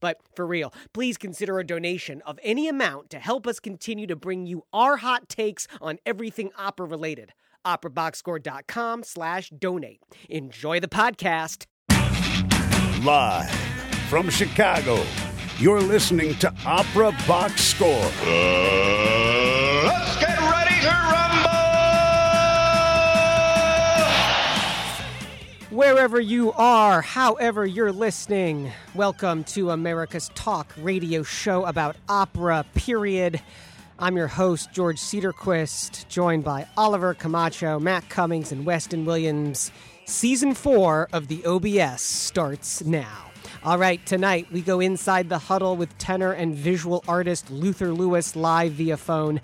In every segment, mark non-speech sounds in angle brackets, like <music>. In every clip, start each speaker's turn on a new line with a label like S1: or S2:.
S1: But for real, please consider a donation of any amount to help us continue to bring you our hot takes on everything opera related. OperaBoxScore.com slash donate. Enjoy the podcast.
S2: Live from Chicago, you're listening to Opera Box Score.
S3: Uh, let's get
S1: Wherever you are, however you're listening, welcome to America's Talk radio show about opera, period. I'm your host, George Cedarquist, joined by Oliver Camacho, Matt Cummings, and Weston Williams. Season four of the OBS starts now. All right, tonight we go inside the huddle with tenor and visual artist Luther Lewis live via phone.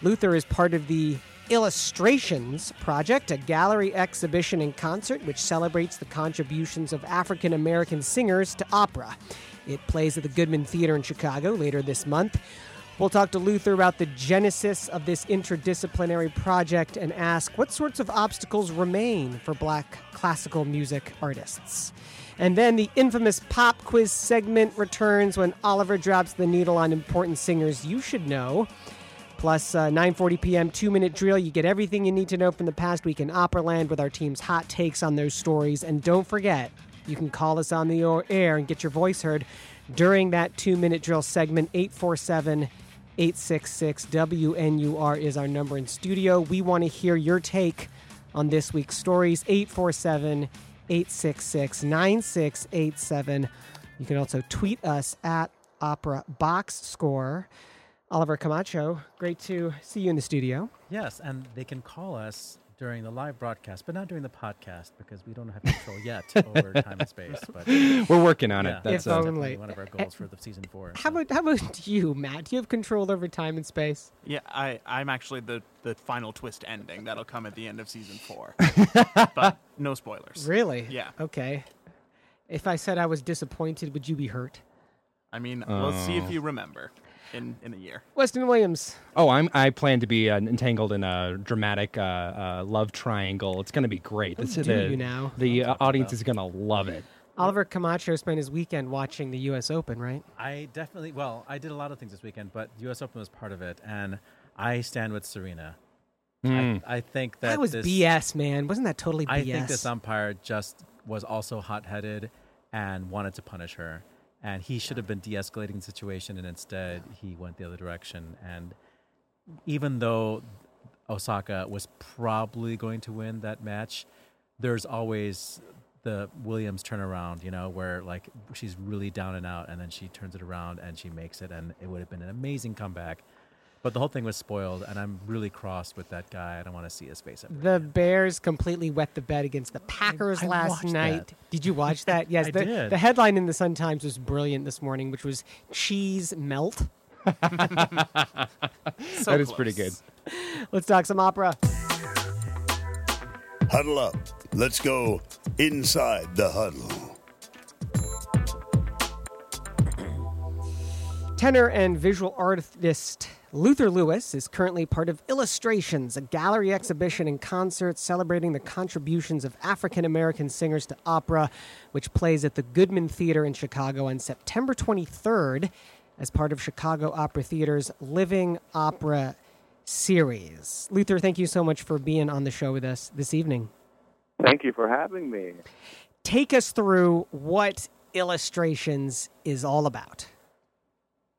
S1: Luther is part of the Illustrations Project, a gallery exhibition and concert which celebrates the contributions of African American singers to opera. It plays at the Goodman Theater in Chicago later this month. We'll talk to Luther about the genesis of this interdisciplinary project and ask what sorts of obstacles remain for black classical music artists. And then the infamous pop quiz segment returns when Oliver drops the needle on important singers you should know. Plus, uh, 9:40 p.m. two-minute drill. You get everything you need to know from the past week in Operaland with our team's hot takes on those stories. And don't forget, you can call us on the air and get your voice heard during that two-minute drill segment. 847- 866 WNUR is our number in studio. We want to hear your take on this week's stories. 847 866 9687. You can also tweet us at Opera Box Score. Oliver Camacho, great to see you in the studio.
S4: Yes, and they can call us during the live broadcast, but not during the podcast because we don't have control yet <laughs> over time and space. But <laughs>
S5: we're working on
S4: yeah,
S5: it.
S4: That's
S1: If
S4: uh,
S1: only.
S4: definitely one of our goals for the season four.
S1: How
S4: so.
S1: about how about <laughs> you, Matt? Do you have control over time and space?
S6: Yeah, I, I'm actually the, the final twist ending. That'll come at the end of season four. but no spoilers.
S1: Really?
S6: Yeah.
S1: Okay. If I said I was disappointed, would you be hurt?
S6: I mean, we'll see
S5: Oh.
S6: if you remember in, in a year.
S1: Weston Williams.
S5: Oh, I'm. I plan to be uh, entangled in a dramatic uh, uh, love triangle. It's going to be great. This is
S1: do
S5: the,
S1: you now?
S5: The uh, audience is going to love it.
S1: Oliver Camacho spent his weekend watching the U.S. Open, right?
S4: I definitely, well, I did a lot of things this weekend, but U.S. Open was part of it, and I stand with Serena.
S5: Hmm.
S4: I, I think that
S1: That was
S4: this,
S1: BS, man. Wasn't that totally BS?
S4: I think this umpire just was also hot-headed and wanted to punish her, and he should have been de-escalating the situation, and instead he went the other direction. And even though Osaka was probably going to win that match, there's always the Williams turnaround, you know, where like she's really down and out, and then she turns it around and she makes it, and it would have been an amazing comeback. But the whole thing was spoiled, and I'm really cross with that guy. I don't want to see his face ever.
S1: the Bears completely wet the bed against the Packers
S4: I
S1: last night.
S4: that.
S1: Did you watch <laughs> that? Yes.
S4: I
S1: the,
S4: did.
S1: the headline in the Sun Times was brilliant this morning, which was cheese melt. <laughs>
S6: So
S5: That is pretty
S6: good.
S1: Let's talk some opera.
S2: Huddle up. Let's go inside the huddle.
S1: Tenor and visual artist Luther Lewis is currently part of Illustrations, a gallery exhibition and concert celebrating the contributions of African American singers to opera, which plays at the Goodman Theater in Chicago on September 23rd as part of Chicago Opera Theater's Living Opera series. Luther, thank you so much for being on the show with us this evening.
S7: Thank you for having me.
S1: Take us through what Illustrations is all about.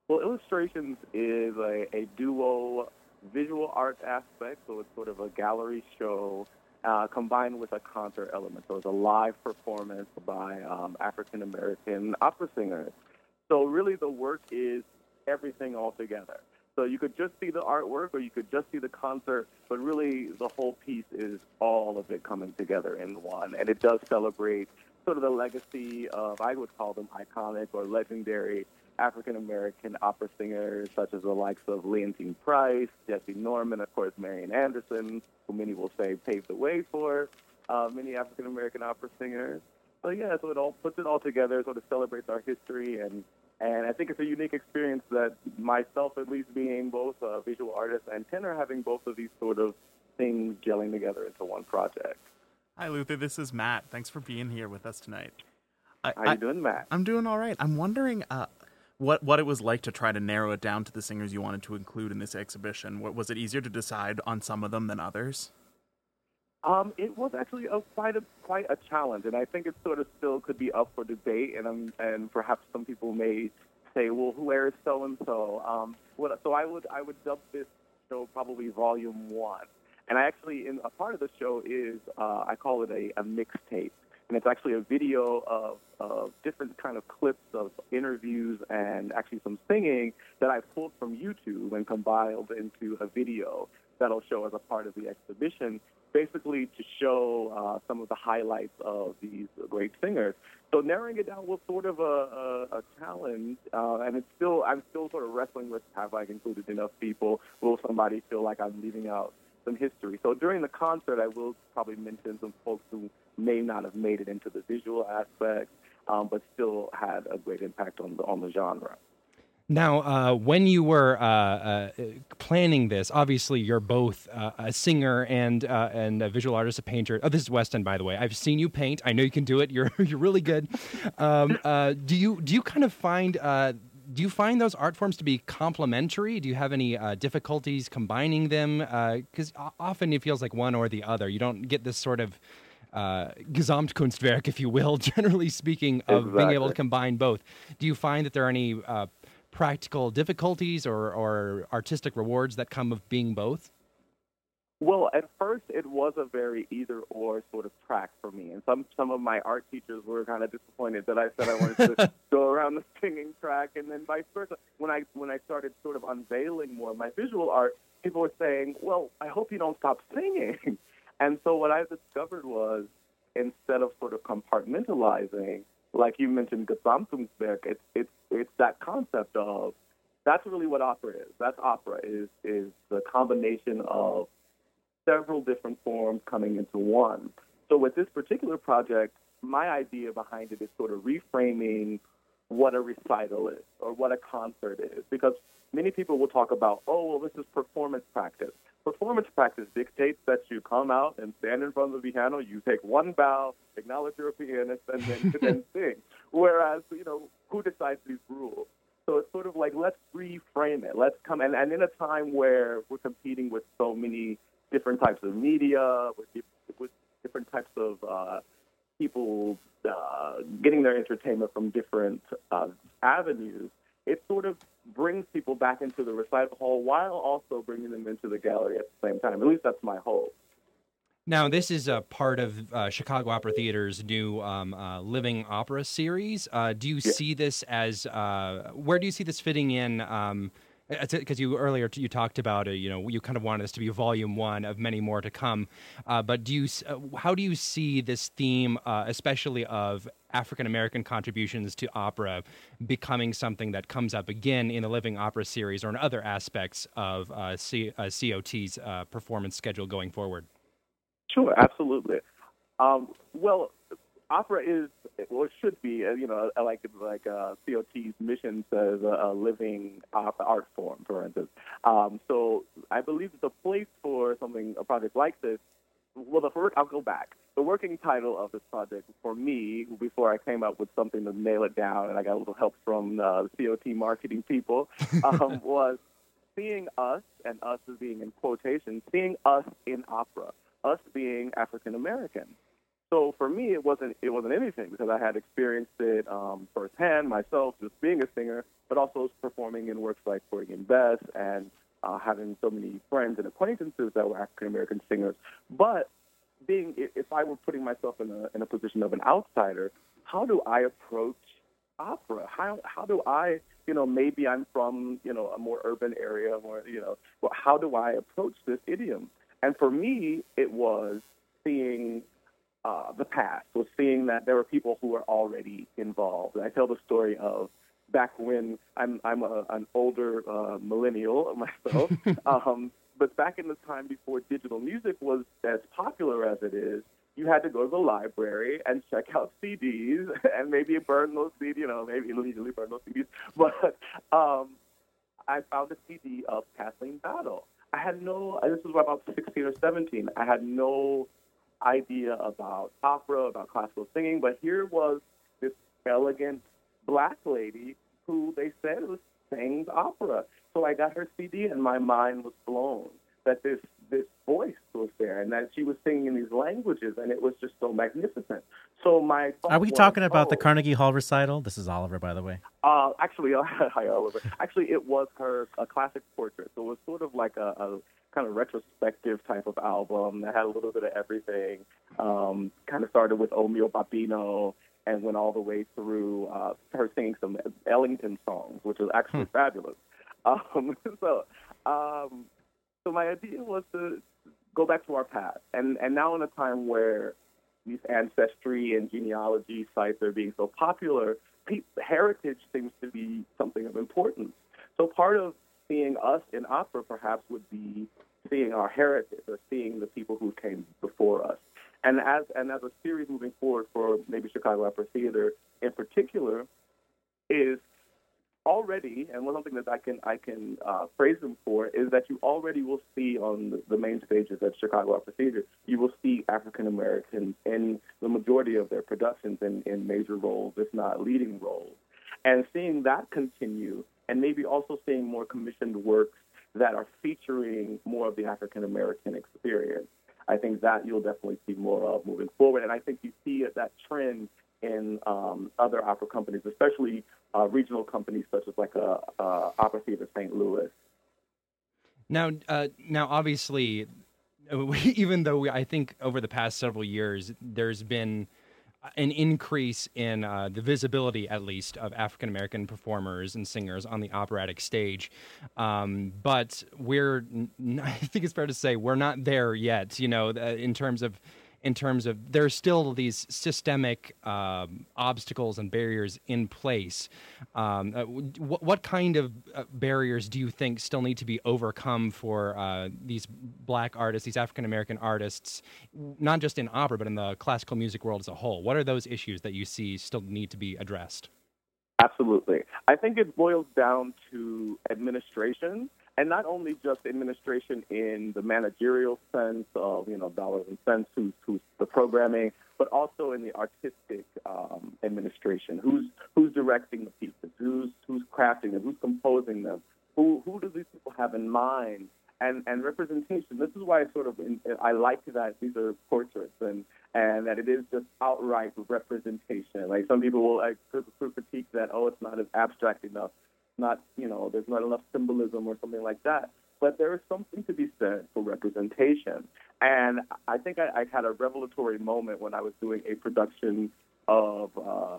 S7: Well, Illustrations is a, a duo visual arts aspect, so it's sort of a gallery show uh, combined with a concert element. So it's a live performance by um, African American opera singers. So really, the work is everything all together. So you could just see the artwork, or you could just see the concert, but really the whole piece is all of it coming together in one, and it does celebrate sort of the legacy of I would call them iconic or legendary African American opera singers such as the likes of Leontyne Price, Jessye Norman, of course, Marian Anderson, who many will say paved the way for uh, many African American opera singers. So yeah, so it all puts it all together, sort of celebrates our history, and and I think it's a unique experience that myself, at least, being both a visual artist and tenor, having both of these sort of things gelling together into one project.
S6: Hi, Luther. This is Matt. Thanks for being here with us tonight. I,
S7: How you doing, Matt?
S6: I'm doing all right. I'm wondering uh, what what it was like to try to narrow it down to the singers you wanted to include in this exhibition. What, was it easier to decide on some of them than others?
S7: Um, it was actually a, quite a quite a challenge, and I think it sort of still could be up for debate, and um, and perhaps some people may say, well, where is so and so? What, so I would I would dub this show probably Volume One, and I actually in a part of the show is uh, I call it a, a mixtape, and it's actually a video of, of different kind of clips of interviews and actually some singing that I pulled from YouTube and compiled into a video that'll show as a part of the exhibition basically to show uh, some of the highlights of these great singers. So narrowing it down was sort of a, a, a challenge, uh, and it's still I'm still sort of wrestling with have I included enough people? Will somebody feel like I'm leaving out some history? So during the concert, I will probably mention some folks who may not have made it into the visual aspect, um, but still had a great impact on the on the genre.
S5: Now, uh, when you were uh, uh, planning this, obviously you're both uh, a singer and uh, and a visual artist, a painter. Oh, this is Weston, by the way. I've seen you paint. I know you can do it. You're <laughs> you're really good. Um, uh, do you do you kind of find do you find those art forms to be complementary? Do you have any difficulties combining them? Because often it feels like one or the other. You don't get this sort of uh, Gesamtkunstwerk, if you will, <laughs> generally speaking, of
S7: exactly.
S5: being able to combine both. Do you find that there are any uh, practical difficulties or, or artistic rewards that come of being both?
S7: Well, at first it was a very either or sort of track for me, and some some of my art teachers were kind of disappointed that I said I wanted to <laughs> go around the singing track, and then vice versa. When I when I started sort of unveiling more of my visual art, people were saying, "Well, I hope you don't stop singing." <laughs> And so what I discovered was instead of sort of compartmentalizing, like you mentioned, Gesamtkunstwerk, it's it's it's that concept of that's really what opera is. That's opera is is the combination of several different forms coming into one. So with this particular project, my idea behind it is sort of reframing what a recital is or what a concert is because many people will talk about, oh, well, this is performance practice. Performance practice dictates that you come out and stand in front of the piano, you take one bow, acknowledge you're a pianist, and then, then <laughs> sing. Whereas, you know, who decides these rules? So it's sort of like let's reframe it. Let's come and, and in a time where we're competing with so many different types of media, with, with different types of uh, people uh, getting their entertainment from different uh, avenues, it sort of brings people back into the recital hall while also bringing them into the gallery at the same time. At least that's my hope.
S5: Now, this is a part of uh, Chicago Opera Theater's new um, uh, Living Opera series. Uh, do you yeah. see this as uh, where do you see this fitting in? Um, because you earlier you talked about it, you know, you kind of wanted this to be volume one of many more to come. Uh, but do you, uh, how do you see this theme, uh, especially of African American contributions to opera, becoming something that comes up again in the Living Opera series or in other aspects of uh, C- uh, COT's uh, performance schedule going forward?
S7: Sure, absolutely. Um, well, opera is well, it should be, uh, you know, I like like uh, COT's mission says, a, a living art form, for instance. Um, so I believe the place for something, a project like this. Well, the first, I'll go back. The working title of this project for me, before I came up with something to nail it down, and I got a little help from uh, the COT marketing people, <laughs> um, was seeing us, and us as being in quotation, seeing us in opera, us being African American. So for me, it wasn't it wasn't anything because I had experienced it um, firsthand myself, just being a singer, but also performing in works like Porgy and Bess and uh, having so many friends and acquaintances that were African American singers. But being if I were putting myself in a in a position of an outsider, how do I approach opera? How how do I you know maybe I'm from you know a more urban area, more you know well, how do I approach this idiom? And for me, it was seeing uh, the past, was seeing that there were people who were already involved. And I tell the story of back when I'm I'm a, an older uh, millennial <laughs> myself. <laughs> um, but back in the time before digital music was as popular as it is, you had to go to the library and check out <laughs> CDs and maybe burn those CDs. You know, maybe illegally burn those CDs. But um, I found a CD of Kathleen Battle. I had no. This was about 16 or 17. I had no idea about opera, about classical singing, but here was this elegant black lady who they said was sang opera. So I got her CD, and my mind was blown that this this voice was there, and that she was singing in these languages, and it was just so magnificent. So my
S4: Are we
S7: was,
S4: talking about
S7: oh,
S4: the Carnegie Hall recital? This is Oliver, by the way.
S7: uh, actually, <laughs> hi Oliver. Actually, it was her a classic portrait, so it was sort of like a, a kind of retrospective type of album that had a little bit of everything. Um, kind of started with O Mio Babbino and went all the way through uh, her singing some Ellington songs, which was actually fabulous. <laughs> Um, so, um, so my idea was to go back to our past, and and now in a time where these ancestry and genealogy sites are being so popular, pe- heritage seems to be something of importance. So part of seeing us in opera perhaps would be seeing our heritage or seeing the people who came before us. And as and as a series moving forward for maybe Chicago Opera Theater in particular, is already, and one thing that I can I can uh, praise them for is that you already will see on the, the main stages at Chicago Opera Theater, you will see African Americans in the majority of their productions in, in major roles, if not leading roles. And seeing that continue, and maybe also seeing more commissioned works that are featuring more of the African American experience. I think that you'll definitely see more of moving forward. And I think you see that trend in um, other opera companies, especially uh, regional companies such as like a, uh, Opera Theater St. Louis.
S5: Now, uh, now, obviously, <laughs> even though we, I think over the past several years, there's been an increase in uh, the visibility, at least, of African American performers and singers on the operatic stage. Um, but we're, <laughs> I think it's fair to say, we're not there yet. You know, in terms of in terms of there's still these systemic um, obstacles and barriers in place. Um, uh, w- what kind of uh, barriers do you think still need to be overcome for uh, these black artists, these African American artists, not just in opera, but in the classical music world as a whole? What are those issues that you see still need to be addressed?
S7: Absolutely. I think it boils down to administration and not only just administration in the managerial sense of you know dollars and cents, who's who's the programming, but also in the artistic um, administration. Who's who's directing the pieces? Who's who's crafting them? Who's composing them? Who who do these people have in mind? And and representation. This is why I sort of I like that these are portraits and and that it is just outright representation. Like some people will like, critique that oh it's not as abstract enough not, you know, there's not enough symbolism or something like that. But there is something to be said for representation. And I think I, I had a revelatory moment when I was doing a production of uh,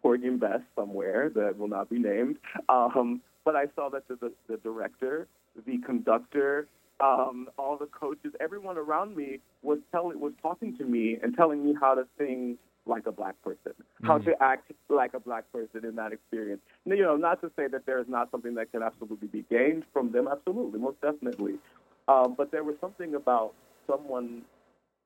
S7: Porgy and Bess somewhere that will not be named. Um, but I saw that the, the, the director, the conductor, um, all the coaches, everyone around me was telling, was talking to me and telling me how to sing like a black person, mm-hmm. how to act like a black person in that experience. You know, not to say that there is not something that can absolutely be gained from them, absolutely, most definitely. Um, but there was something about someone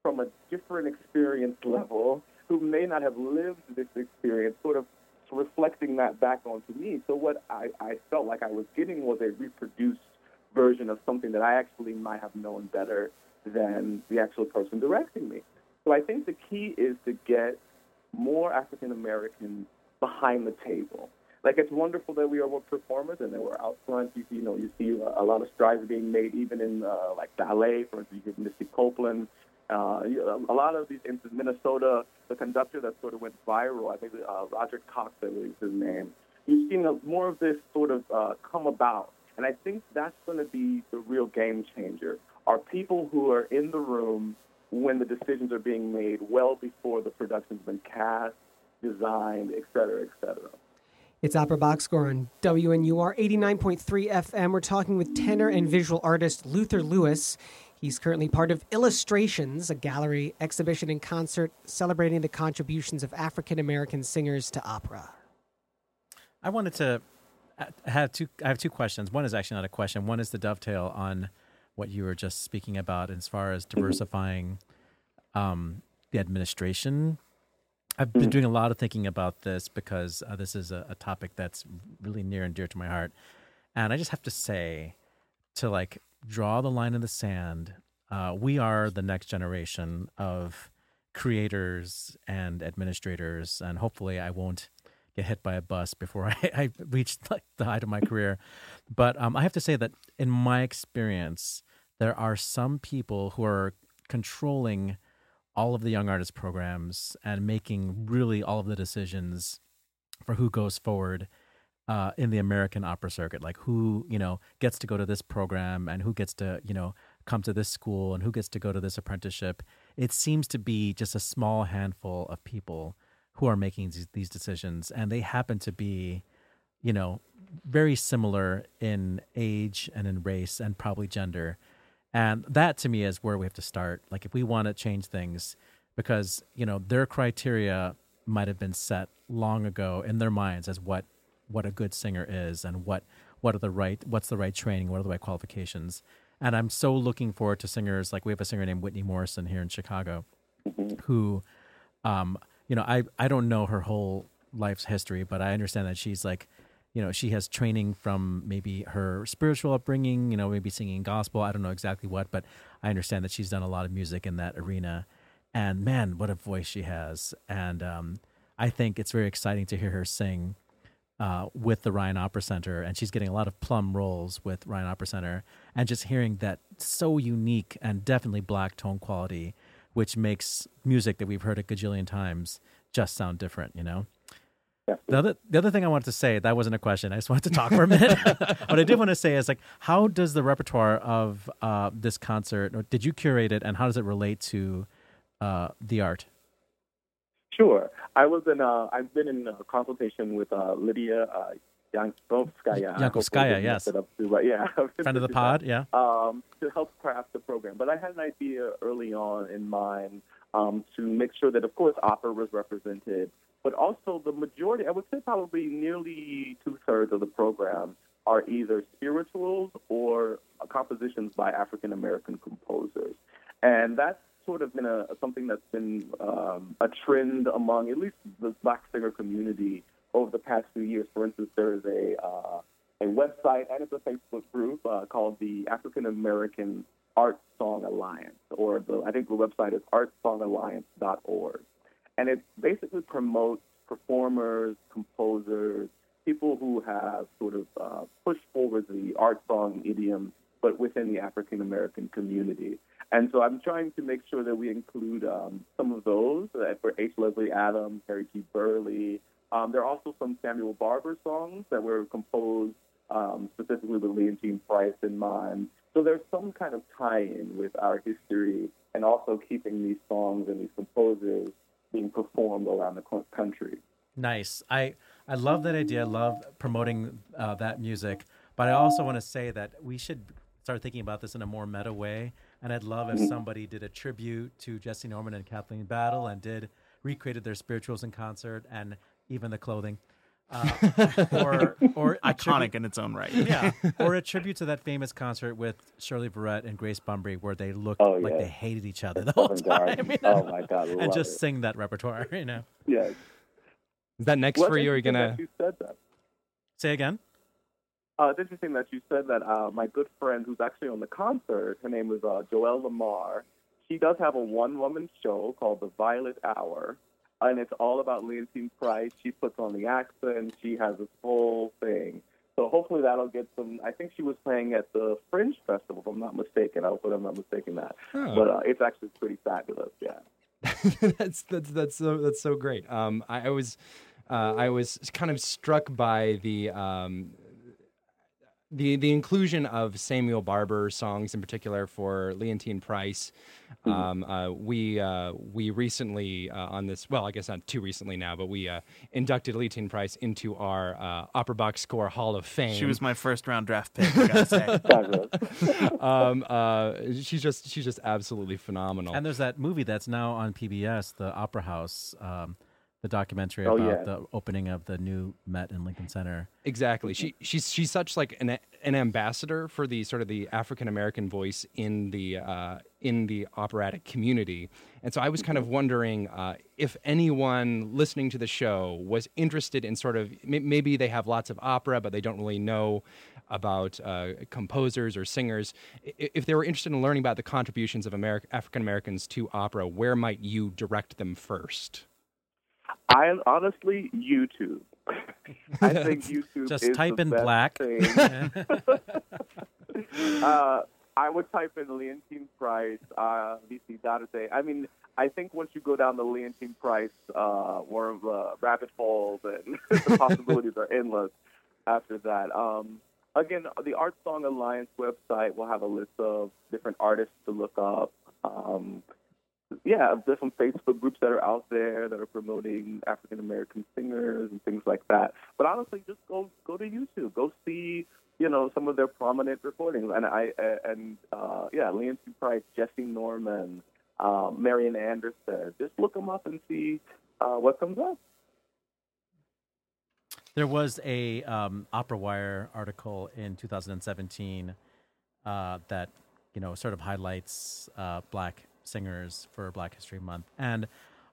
S7: from a different experience level who may not have lived this experience, sort of reflecting that back onto me. So what I, I felt like I was getting was a reproduced version of something that I actually might have known better than the actual person directing me. So I think the key is to get more African Americans behind the table. Like it's wonderful that we are performers and that we're out front. You you know, you see a, a lot of strides being made, even in uh, like ballet. For instance, you Misty Copeland. Uh, a lot of these in Minnesota, the conductor that sort of went viral, I think uh, Roger Cox, I believe is his name. You've seen a, more of this sort of uh, come about, and I think that's going to be the real game changer. Are people who are in the room when the decisions are being made well before the production's been cast, designed, et cetera, et cetera.
S1: It's Opera Box Score on WNUR 89.3 FM. We're talking with tenor and visual artist Luther Lewis. He's currently part of Illustrations, a gallery, exhibition, and concert celebrating the contributions of African American singers to opera.
S4: I wanted to have two. I have two questions. One is actually not a question. One is the dovetail on what you were just speaking about as far as diversifying um, the administration. I've been doing a lot of thinking about this because uh, this is a, a topic that's really near and dear to my heart, and I just have to say, to like draw the line in the sand. Uh, we are the next generation of creators and administrators, and hopefully, I won't get hit by a bus before <laughs> I, I reach like the height of my career. But um, I have to say that in my experience, there are some people who are controlling all of the young artist programs and making really all of the decisions for who goes forward uh, in the American opera circuit, like who you know gets to go to this program and who gets to you know come to this school and who gets to go to this apprenticeship. It seems to be just a small handful of people who are making these, these decisions, and they happen to be, you know, very similar in age and in race and probably gender. And that to me is where we have to start. Like if we want to change things, because you know their criteria might have been set long ago in their minds as what what a good singer is and what what are the right what's the right training, what are the right qualifications. And I'm so looking forward to singers like we have a singer named Whitney Morrison here in Chicago, who, um, you know, I I don't know her whole life's history, but I understand that she's like, you know, she has training from maybe her spiritual upbringing, you know, maybe singing gospel. I don't know exactly what, but I understand that she's done a lot of music in that arena. And man, what a voice she has! And um, I think it's very exciting to hear her sing uh, with the Ryan Opera Center, and she's getting a lot of plum roles with Ryan Opera Center, and just hearing that so unique and definitely black tone quality, which makes music that we've heard a gajillion times just sound different, you know. The other, the other thing I wanted to say that wasn't a question. I just wanted to talk for a minute. <laughs> <laughs> what I did want to say is like, how does the repertoire of uh, this concert, or did you curate it, and how does it relate to uh, the art?
S7: Sure. I was in. Uh, I've been in a consultation with uh, Lydia uh, Yankovskaya.
S4: Yankovskaya, yes.
S7: Up to, but yeah, <laughs>
S4: Friend of the pod, yeah.
S7: Um, to help craft the program, but I had an idea early on in mind um, to make sure that, of course, opera was represented, but also the majority. I would say probably nearly two thirds of the program are either spirituals or compositions by African American composers, and that's sort of been a something that's been um, a trend among at least the black singer community over the past few years. For instance, there is a uh, a website and it's a Facebook group uh, called the African American Art Song Alliance, or the I think the website is artsongalliance.org, and it basically promotes performers, composers, people who have sort of uh, pushed forward the art song idiom, but within the African American community. And so I'm trying to make sure that we include um, some of those uh, for H. Leslie Adams, Harry T. Burleigh. Um, there are also some Samuel Barber songs that were composed um, specifically with Leontyne Price in mind. So there's some kind of tie-in with our history and also keeping these songs and these composers being performed around the country.
S4: Nice. I I love that idea. I love promoting uh, that music, but I also want to say that we should start thinking about this in a more meta way. And I'd love if somebody did a tribute to Jessye Norman and Kathleen Battle and did recreated their spirituals in concert and even the clothing. Uh, <laughs> or or
S6: Iconic
S4: tribute-
S6: in its own right.
S4: yeah, <laughs> or a tribute to that famous concert with Shirley Verrett and Grace Bumbry, where they looked
S7: Oh,
S4: like
S7: yeah.
S4: they hated each other the whole time. You know?
S7: Oh my God,
S4: and just
S7: it.
S4: sing that repertoire. You know,
S7: Yes.
S5: Is that next
S7: Well,
S5: for you? Or are you
S7: interesting
S5: gonna?
S7: that You said that.
S4: say again.
S7: Uh, it's interesting that you said that. Uh, my good friend, who's actually on the concert, her name is uh, Joelle Lamarre. She does have a one-woman show called The Violet Hour, and it's all about Leontyne Price. She puts on the accent. She has this whole thing. So hopefully that'll get some. I think she was playing at the Fringe Festival, if I'm not mistaken. I hope I'm not mistaken that.
S5: Oh.
S7: But uh, it's actually pretty fabulous. Yeah. <laughs>
S5: that's that's that's so that's so great. Um, I, I was uh, I was kind of struck by the um, the the inclusion of Samuel Barber songs in particular for Leontyne Price. Um, uh, we uh, we recently uh, on this well I guess not too recently now but we uh, inducted Leontyne Price into our uh, Opera Box Score Hall of Fame.
S6: She was my first round draft pick. I gotta say. <laughs> <laughs>
S5: Um, uh, she's just she's just absolutely phenomenal.
S4: And there's that movie that's now on PBS, the Opera House, um, the documentary
S7: Oh,
S4: about
S7: yeah.
S4: the opening of the new Met in Lincoln Center.
S5: Exactly. She she's she's such like an an ambassador for the sort of the African American voice in the uh, in the operatic community. And so I was kind of wondering uh, if anyone listening to the show was interested in sort of maybe they have lots of opera but they don't really know about uh, composers or singers. If they were interested in learning about the contributions of Ameri- African Americans to opera, where might you direct them first?
S7: I honestly YouTube. I <laughs> think YouTube
S4: Just
S7: is
S4: type
S7: the
S4: in black. <laughs> <laughs>
S7: uh, I would type in Leontyne Price, uh, Vissi d'arte. I mean, I think once you go down the Leontyne Price uh, of a rabbit hole, then the possibilities are endless after that. Um, again, the Art Song Alliance website will have a list of different artists to look up. Um, yeah, different Facebook groups that are out there that are promoting African American singers and things like that. But honestly, just go go to YouTube, go see you know some of their prominent recordings, and I uh, and uh, yeah, Leontyne Price, Jessye Norman, um, Marian Anderson. Just look them up and see uh, what comes up.
S4: There was a um, Opera Wire article in 2017 uh, that you know sort of highlights uh, black singers for Black History Month and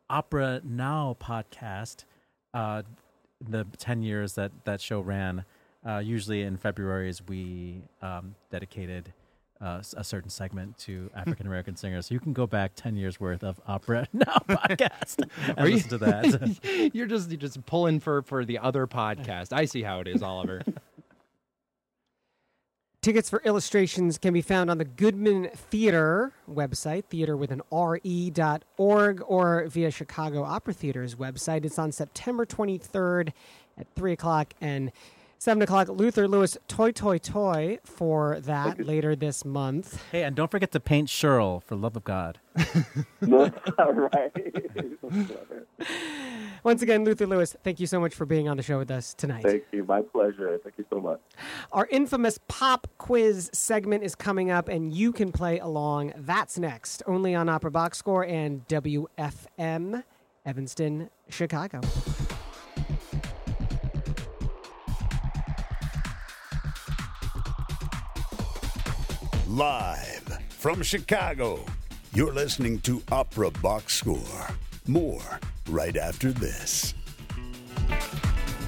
S4: Opera Now podcast. Uh, the 10 years that that show ran, uh, usually in Februarys we um, dedicated uh, a certain segment to <laughs> African American singers. So you can go back 10 years worth of Opera <laughs> Now <laughs> podcast and
S5: Are you-
S4: listen to that.
S5: you're just you're just pulling for for the other podcast. I see how it is, Oliver.
S1: Tickets for illustrations can be found on the Goodman Theater website, theater with an or via Chicago Opera Theater's website. It's on September 23rd at 3 o'clock and 7 o'clock. Luther Lewis Toi Toi Toi for that later this month.
S4: hey, and don't forget to paint Cheryl for love of God. <laughs> <laughs>
S7: All right. <laughs>
S1: Once again, Luther Lewis, thank you so much for being on the show with us tonight.
S7: Thank you. My pleasure. Thank you so much.
S1: Our infamous pop quiz segment is coming up, and you can play along. That's next, only on Opera Box Score and WFM, Evanston, Chicago.
S2: Live from Chicago, you're listening to Opera Box Score. More right after this.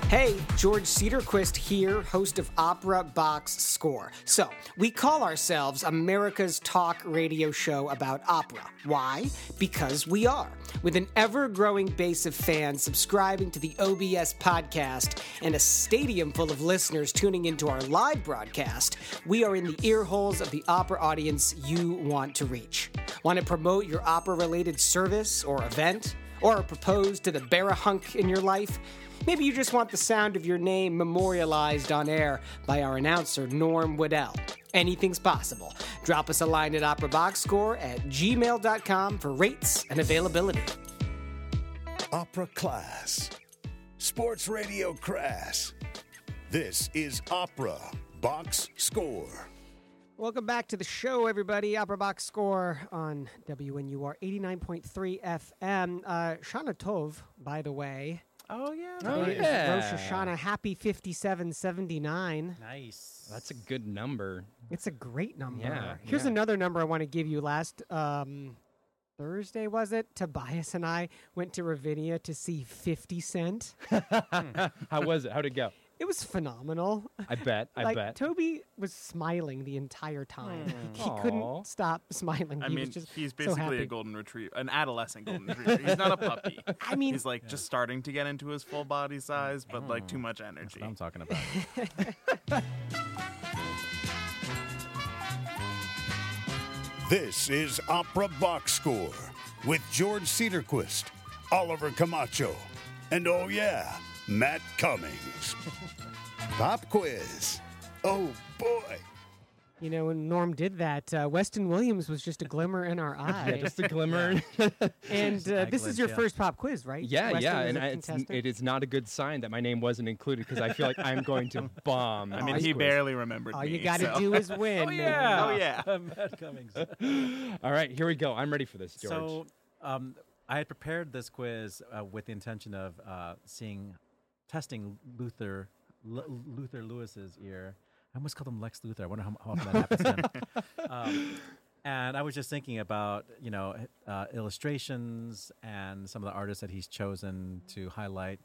S1: Hey, George Cedarquist here, host of Opera Box Score. So, we call ourselves America's talk radio show about opera. Why? Because we are. With an ever growing base of fans subscribing to the OBS podcast and a stadium full of listeners tuning into our live broadcast, we are in the ear holes of the opera audience you want to reach. Want to promote your opera related service or event? Or propose to the barihunk in your life? Maybe you just want the sound of your name memorialized on air by our announcer, Norm Waddell. Anything's possible. Drop us a line at operaboxscore at gmail.com for rates and availability.
S2: Opera Class. Sports Radio Crass. This is Opera Box Score.
S1: Welcome back to the show, everybody. Opera Box Score on WNUR 89.3 FM. Uh, Shana Tov, by the way.
S6: Oh yeah.
S5: Oh,
S1: Today is
S5: yeah.
S1: Rosh Hashanah. Happy 5779.
S4: Nice.
S5: That's a good number.
S1: It's a great number.
S5: Yeah,
S1: Here's
S5: yeah.
S1: another number I want to give you. Last um, Thursday, was it? Tobias and I went to Ravinia to see 50 Cent. <laughs>
S5: How was it? How'd it go?
S1: It was phenomenal.
S5: I bet. I
S1: like,
S5: bet.
S1: Toby was smiling the entire time. Hmm. He
S5: Aw.
S1: couldn't stop smiling.
S6: I
S1: he
S6: mean,
S1: was just
S6: he's
S1: so
S6: basically
S1: happy.
S6: a golden retriever, an adolescent golden retriever. He's not a puppy. <laughs>
S1: I mean,
S6: He's like just starting to get into his full body mm. size, but like too mm. much energy.
S4: That's what I'm talking about. <laughs>
S2: This is Opera Box Score with George Cedarquist, Oliver Camacho, and oh yeah, Matt Cummings. Pop quiz. Oh boy.
S1: you know, when Norm did that, uh, Weston Williams was just a glimmer in our <laughs> eye.
S5: yeah, just a glimmer. <laughs>
S1: and uh, this is your
S4: yeah.
S1: first pop quiz, right?
S5: yeah,
S1: Weston
S5: yeah, and
S1: a
S5: I, it's, it is not a good sign that my name wasn't included because I feel like I'm going to <laughs> bomb.
S6: I mean, he
S5: quiz.
S6: barely remembered me.
S1: All
S6: me.
S1: you got to
S6: so-
S1: do is win.
S4: oh yeah.
S6: Oh, yeah.
S4: Matt Cummings.
S5: All right, here we go. I'm ready for this, George.
S4: So, um, I had prepared this quiz uh, with the intention of uh, seeing, testing Luther, L- Luther Lewis's ear. I almost called him Lex Luthor. I wonder how, how often that happens. <laughs> Um, and I was just thinking about, you know, uh, illustrations and some of the artists that he's chosen to highlight.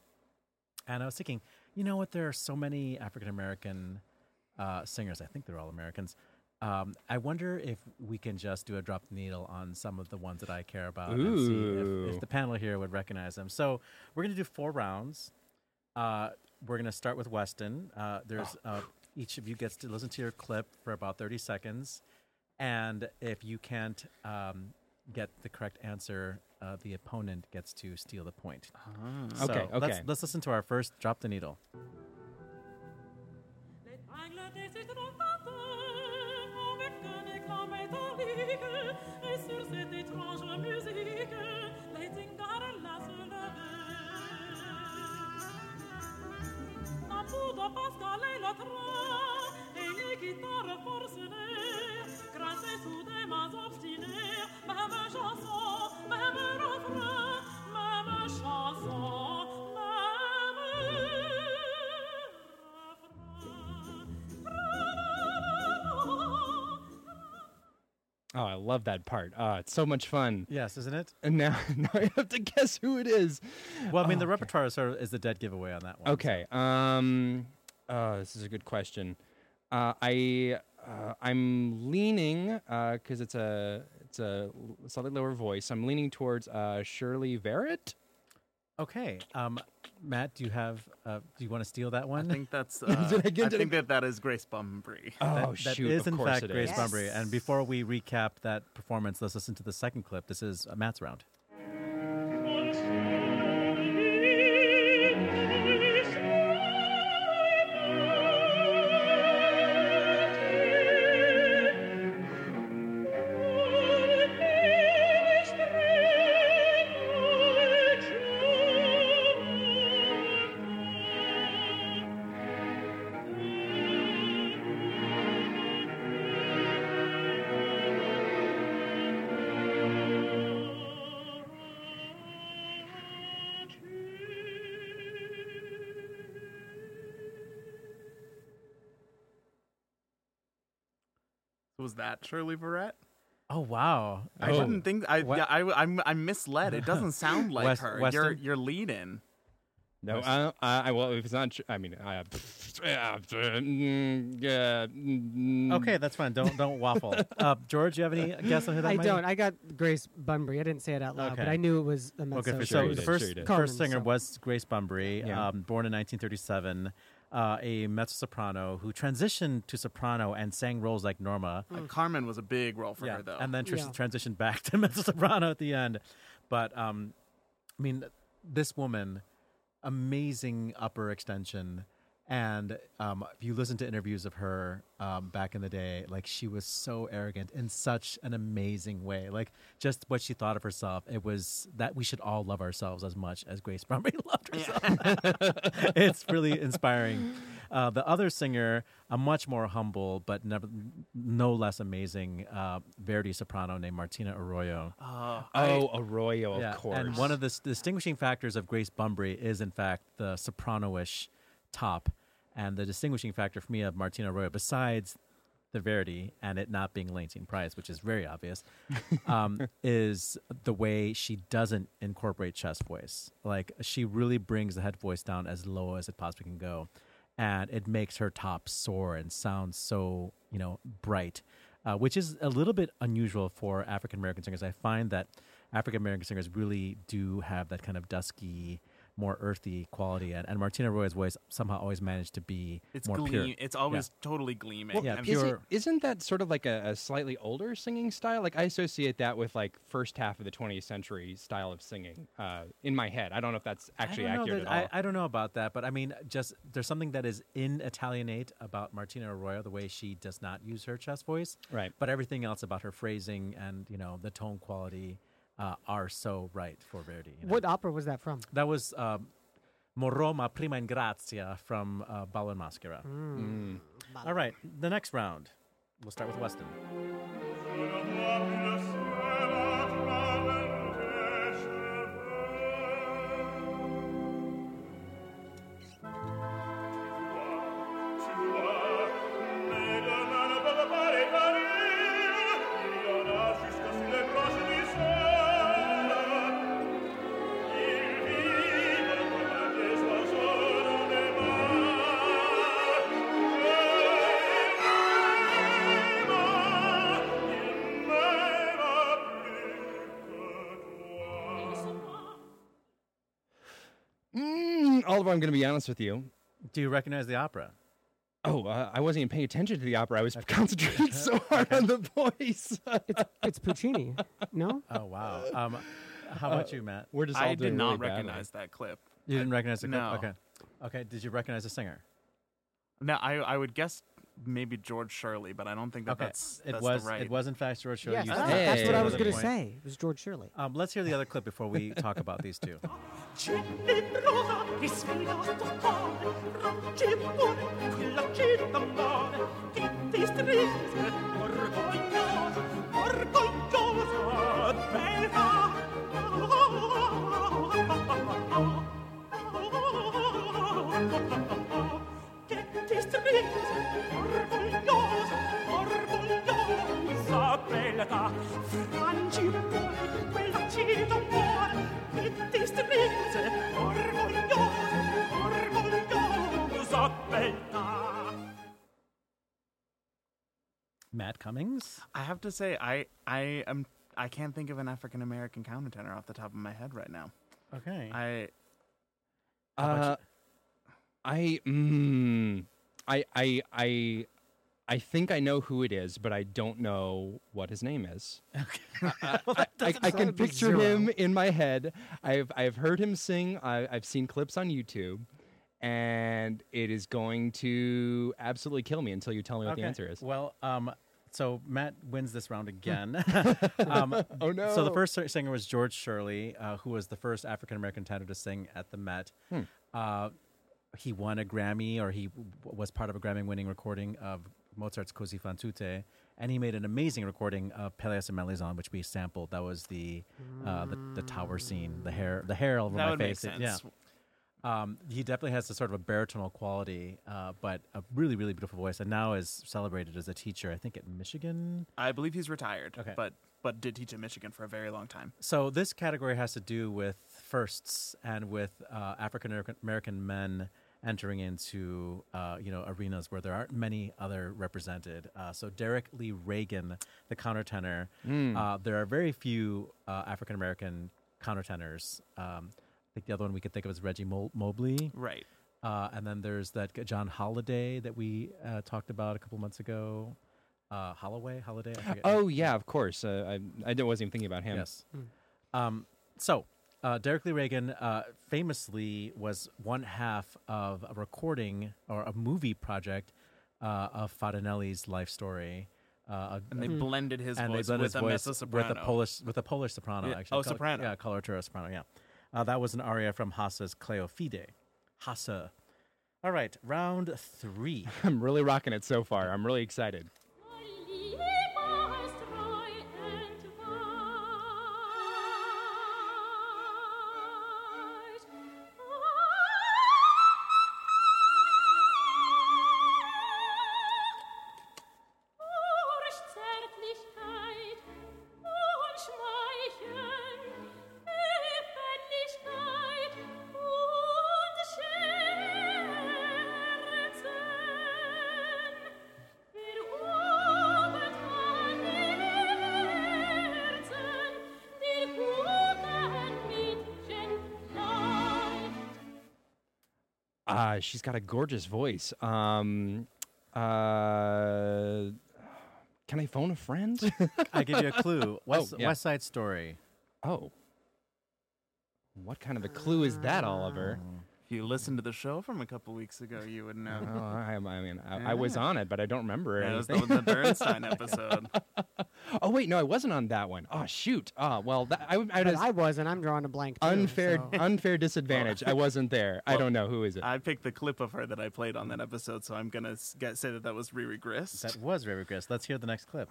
S4: And I was thinking, you know what? There are so many African American uh, singers. I think they're all Americans. Um, I wonder if we can just do a drop the needle on some of the ones that I care about and see if, if the panel here would recognize them. So we're going to do four rounds. Uh, we're going to start with Weston. Uh, there's uh, each of you gets to listen to your clip for about 30 seconds, and if you can't um, get the correct answer, uh, the opponent gets to steal the point. So
S5: Okay,
S4: Let's,
S5: okay.
S4: let's listen to our first drop the needle.
S8: La poudre Pascal et le train et les guitares forcenées grinçaient sous des mains obstinées. Même chanson, même refrain,
S5: Oh, I love that part. Uh, it's so much fun.
S4: Yes, isn't it?
S5: And now, <laughs> now I have to guess who it is.
S4: Well, I mean,
S5: Oh,
S4: the
S5: okay.
S4: repertoire is, sort of, is the dead giveaway on that one.
S5: Okay. Um. Uh, this is a good question. Uh, I uh, I'm leaning because it's a it's a slightly lower voice. I'm leaning towards uh, Shirley Verrett.
S4: Okay. Um, Matt, do you have? Uh, do you want to steal that one?
S6: I think that's. <laughs> Uh,
S5: Did I
S6: I,
S5: get- did I-
S6: think that that is Grace Bumbry.
S5: Oh
S4: That- that
S5: shoot!
S4: is
S5: of
S4: in fact
S5: it
S4: Grace
S5: is.
S1: Yes.
S4: Bumbry. And before we recap that performance, let's listen to the second clip. This is uh, Matt's round.
S6: That Shirley Verrett?
S4: Oh wow!
S6: I
S5: Oh.
S6: didn't think. I
S4: What?
S6: yeah. I I'm I'm misled. It doesn't <laughs> sound like
S4: West-
S6: her.
S4: Western?
S6: You're you're leading.
S5: No, I, I, I well, if it's not, tr- I mean, I, mm, yeah, mm,
S4: Okay, that's fine. Don't don't waffle. <laughs> Uh, George, you have any guess on who that
S1: I
S4: might
S1: don't. I got Grace Bumbry. I didn't say it out loud, but
S4: Okay.
S1: I knew it was a mezzo.
S4: Okay, for
S5: Sure
S4: so
S5: you
S4: the
S5: did,
S4: first,
S5: sure you did.
S1: Carmen,
S4: first singer
S1: so-
S4: was Grace Bumbry,
S5: Yeah.
S4: um, born in 1937, uh, a mezzo soprano who transitioned to soprano and sang roles like Norma.
S6: Uh, Carmen was a big role for
S4: yeah,
S6: her though.
S4: and then tr-
S1: Yeah.
S4: transitioned back to <laughs> mezzo soprano at the end. But um, I mean, this woman, amazing upper extension. And um, if you listen to interviews of her um, back in the day, like she was so arrogant in such an amazing way. Like just what she thought of herself, it was that we should all love ourselves as much as Grace Bumbry <laughs> loved herself. <laughs> it's really inspiring. Uh, the other singer, a much more humble but never, no less amazing uh, Verdi soprano named Martina Arroyo.
S6: Uh,
S5: Oh, Arroyo, of course.
S4: And one of the s- distinguishing factors of Grace Bumbry is, in fact, the soprano-ish top. And the distinguishing factor for me of Martina Arroyo, besides the Verity and it not being Lansing Price, which is very obvious, <laughs> um, is the way she doesn't incorporate chest voice. Like she really brings the head voice down as low as it possibly can go, and it makes her top soar and sound so you know bright, uh, which is a little bit unusual for African American singers. I find that African American singers really do have that kind of dusky. More earthy quality, and, and Martina Arroyo's voice somehow always managed to be
S6: it's
S4: more
S6: gleam.
S4: pure.
S6: It's always totally gleaming.
S4: yeah,
S6: and
S4: pure-
S5: Is it, isn't that sort of like a, a slightly older singing style? Like I associate that with like first half of the 20th century style of singing uh, in my head. I don't know if that's actually accurate
S4: know
S5: at all.
S4: I, I don't know about that, but I mean, just there's something that is in Italianate about Martina Arroyo, the way she does not use her chest voice,
S5: Right.
S4: But everything else about her phrasing and you know the tone quality uh, are so right for Verdi. you know.
S1: What opera was that from?
S4: That was um, Morrò, ma prima in grazia from uh, Ballo in Maschera.
S5: Mm.
S4: All right, the next round. We'll start with Weston.
S5: Oliver, I'm going to be honest with you.
S4: Do you recognize the opera?
S5: Oh, uh, I wasn't even paying attention to the opera. I was <laughs> concentrating so hard on the voice.
S1: It's Puccini. No?
S4: Oh wow. Um, how about you, Matt?
S5: We're just all
S6: I
S5: doing
S6: did not
S5: really badly.
S6: recognize that clip.
S4: You didn't recognize the clip?
S6: No.
S4: Okay. Okay. Did you recognize the singer?
S6: No, I I would guess maybe George Shirley, but I don't think that
S4: Okay.
S6: that's
S4: it was.
S6: the right.
S4: It was in fact George Shirley.
S1: Yes,
S4: You
S1: that's,
S4: said
S1: that's what I was going to say. It was George Shirley.
S4: Um, let's hear the other clip before we talk about these two. <laughs>
S8: Celebrosa che sfida sto cuore, raggi pure quella che d'amore, che ti stringe, orgogliosa, orgogliosa, bella. Che ti stringe,
S4: Matt Cummings.
S6: I have to say, I I am I can't think of an African American countertenor off the top of my head right now.
S4: Okay.
S6: I
S5: Uh, I, mm, I, I, I, I think I know who it is, but I don't know what his name is. <laughs> I, I, I, I can picture
S1: zero.
S5: him in my head. I've I've heard him sing. I, I've seen clips on YouTube, and it is going to absolutely kill me until you tell me what the answer is.
S4: Well, um, so Matt wins this round again. <laughs> <laughs> um,
S5: Oh no!
S4: So the first singer was George Shirley, uh, who was the first African American tenor to sing at the Met.
S5: Hmm.
S4: Uh, he won a Grammy, or he w- was part of a Grammy-winning recording of Mozart's Così fan tutte, and he made an amazing recording of Pelléas and Melisande, which we sampled. That was the uh, the, the tower scene, the hair, the hair over
S6: that
S4: my
S6: would make
S4: face.
S6: sense.
S4: Yeah. Um, he definitely has a sort of a baritonal quality, uh, but a really, really beautiful voice, and now is celebrated as a teacher. I think at Michigan.
S6: I believe he's retired.
S4: Okay.
S6: but but did teach at Michigan for a very long time.
S4: So this category has to do with firsts and with uh, African American- men entering into uh, you know arenas where there aren't many other represented. Uh, so Derek Lee Ragin, the countertenor. Uh, there are very few uh, African American countertenors. Um, think the other one we could think of is Reggie Mo- Mobley.
S6: Right.
S4: Uh, and then there's that John Holiday that we uh, talked about a couple months ago. Uh, Holloway, Holiday. I
S5: oh yeah, of course. Uh, I I wasn't even thinking about him.
S4: Yes. Um, so, uh, Derek Lee Ragin uh, famously was one half of a recording or a movie project uh, of Farinelli's life story. Uh,
S6: And they blended his
S4: and
S6: voice
S4: they blended
S6: with
S4: his
S6: a
S4: voice
S6: mezzo soprano.
S4: with a Polish with a Polish soprano.
S6: Yeah.
S4: Actually,
S6: Oh, soprano.
S4: Yeah, coloratura soprano. Yeah, uh, that was an aria from Hasse's Cleofide. Hasse. All right, round three. <laughs>
S5: I'm really rocking it so far. I'm really excited. She's got a gorgeous voice. Um, uh, can I phone a friend? <laughs>
S4: I give you a clue. <laughs> West,
S5: Oh, yeah.
S4: West Side Story.
S5: oh. What kind of a clue is that, Oliver?
S6: If you listened to the show from a couple weeks ago, you would know.
S5: Oh, I, I mean, I, I was on it, but I don't remember it.
S6: That was the, the Bernstein <laughs> episode.
S5: oh wait, no, I wasn't on that one. Oh shoot. Oh well, that, I, I was
S1: I wasn't. I'm drawing a blank. Too,
S5: unfair,
S1: so- <laughs>
S5: unfair disadvantage. I wasn't there. I don't know who is it.
S6: I picked the clip of her that I played on that episode, so I'm gonna get, say that that was Reri Grist.
S4: That was Reri Grist. Let's hear the next clip.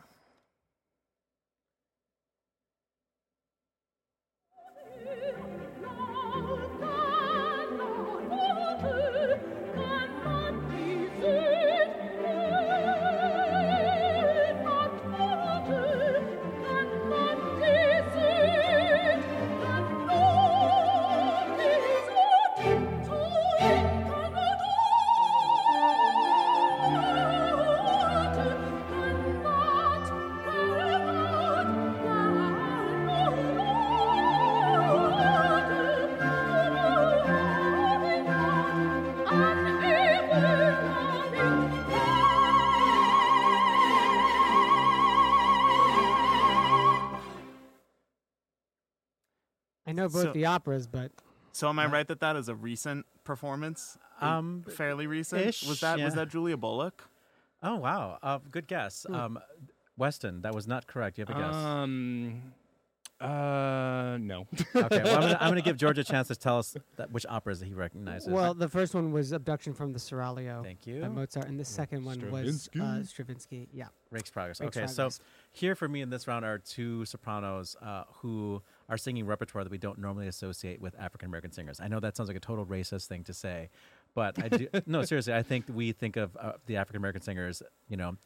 S1: Know both
S6: So-
S1: the operas, but
S6: So am I right that that is a recent performance?
S4: Um,
S6: fairly recent.
S4: ish,
S6: was that was that Julia Bullock?
S4: Oh wow, uh, good guess. Um, Weston, that was not correct. You have a guess.
S5: Um, uh, no.
S4: okay, well, I'm gonna, give George a chance to tell us that, which operas he recognizes.
S1: well, the first one was Abduction from the Seraglio
S4: thank you.
S1: by
S4: you.
S1: Mozart, and the second one was uh, Stravinsky. Yeah,
S4: Rake's Progress.
S1: Rake's
S4: okay,
S1: Progress.
S4: so here for me in this round are two sopranos uh, who are singing repertoire that we don't normally associate with African American singers. I know that sounds like a total racist thing to say, but I do. <laughs> no, seriously, I think we think of uh, the African American singers, you know,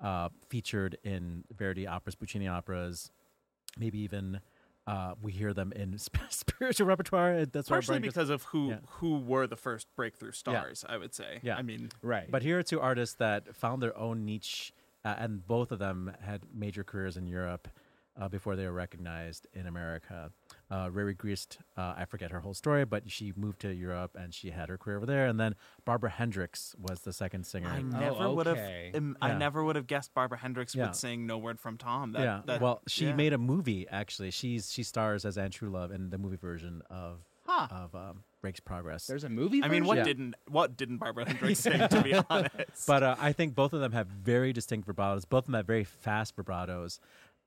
S4: uh, featured in Verdi operas, Puccini operas, maybe even. Uh, we hear them in <laughs> sp- spiritual repertoire. That's
S6: Partially because of who
S4: Yeah.
S6: who were the first breakthrough stars, I would say.
S4: Yeah.
S6: I mean,
S5: right.
S4: But here are two artists that found their own niche, uh, and both of them had major careers in Europe uh, before they were recognized in America. Uh, Reri Grist, uh, I forget her whole story, but she moved to Europe and she had her career over there. And then Barbara Hendricks was the second singer.
S6: I
S5: Oh,
S6: never would have.
S5: okay.
S6: I never would have guessed Barbara Hendricks
S4: Yeah.
S6: would sing "No Word from Tom." That,
S4: yeah,
S6: that-
S4: well, she
S6: yeah.
S4: made a movie actually. She's she stars as Anne Trulove in the movie version of
S6: Huh.
S4: of um, Rake's Progress.
S5: There's a movie.
S6: I mean, what
S4: Yeah.
S6: didn't what didn't Barbara <laughs> Hendricks sing? To be honest,
S4: But uh, I think both of them have very distinct vibratos. Both of them have very fast vibratos.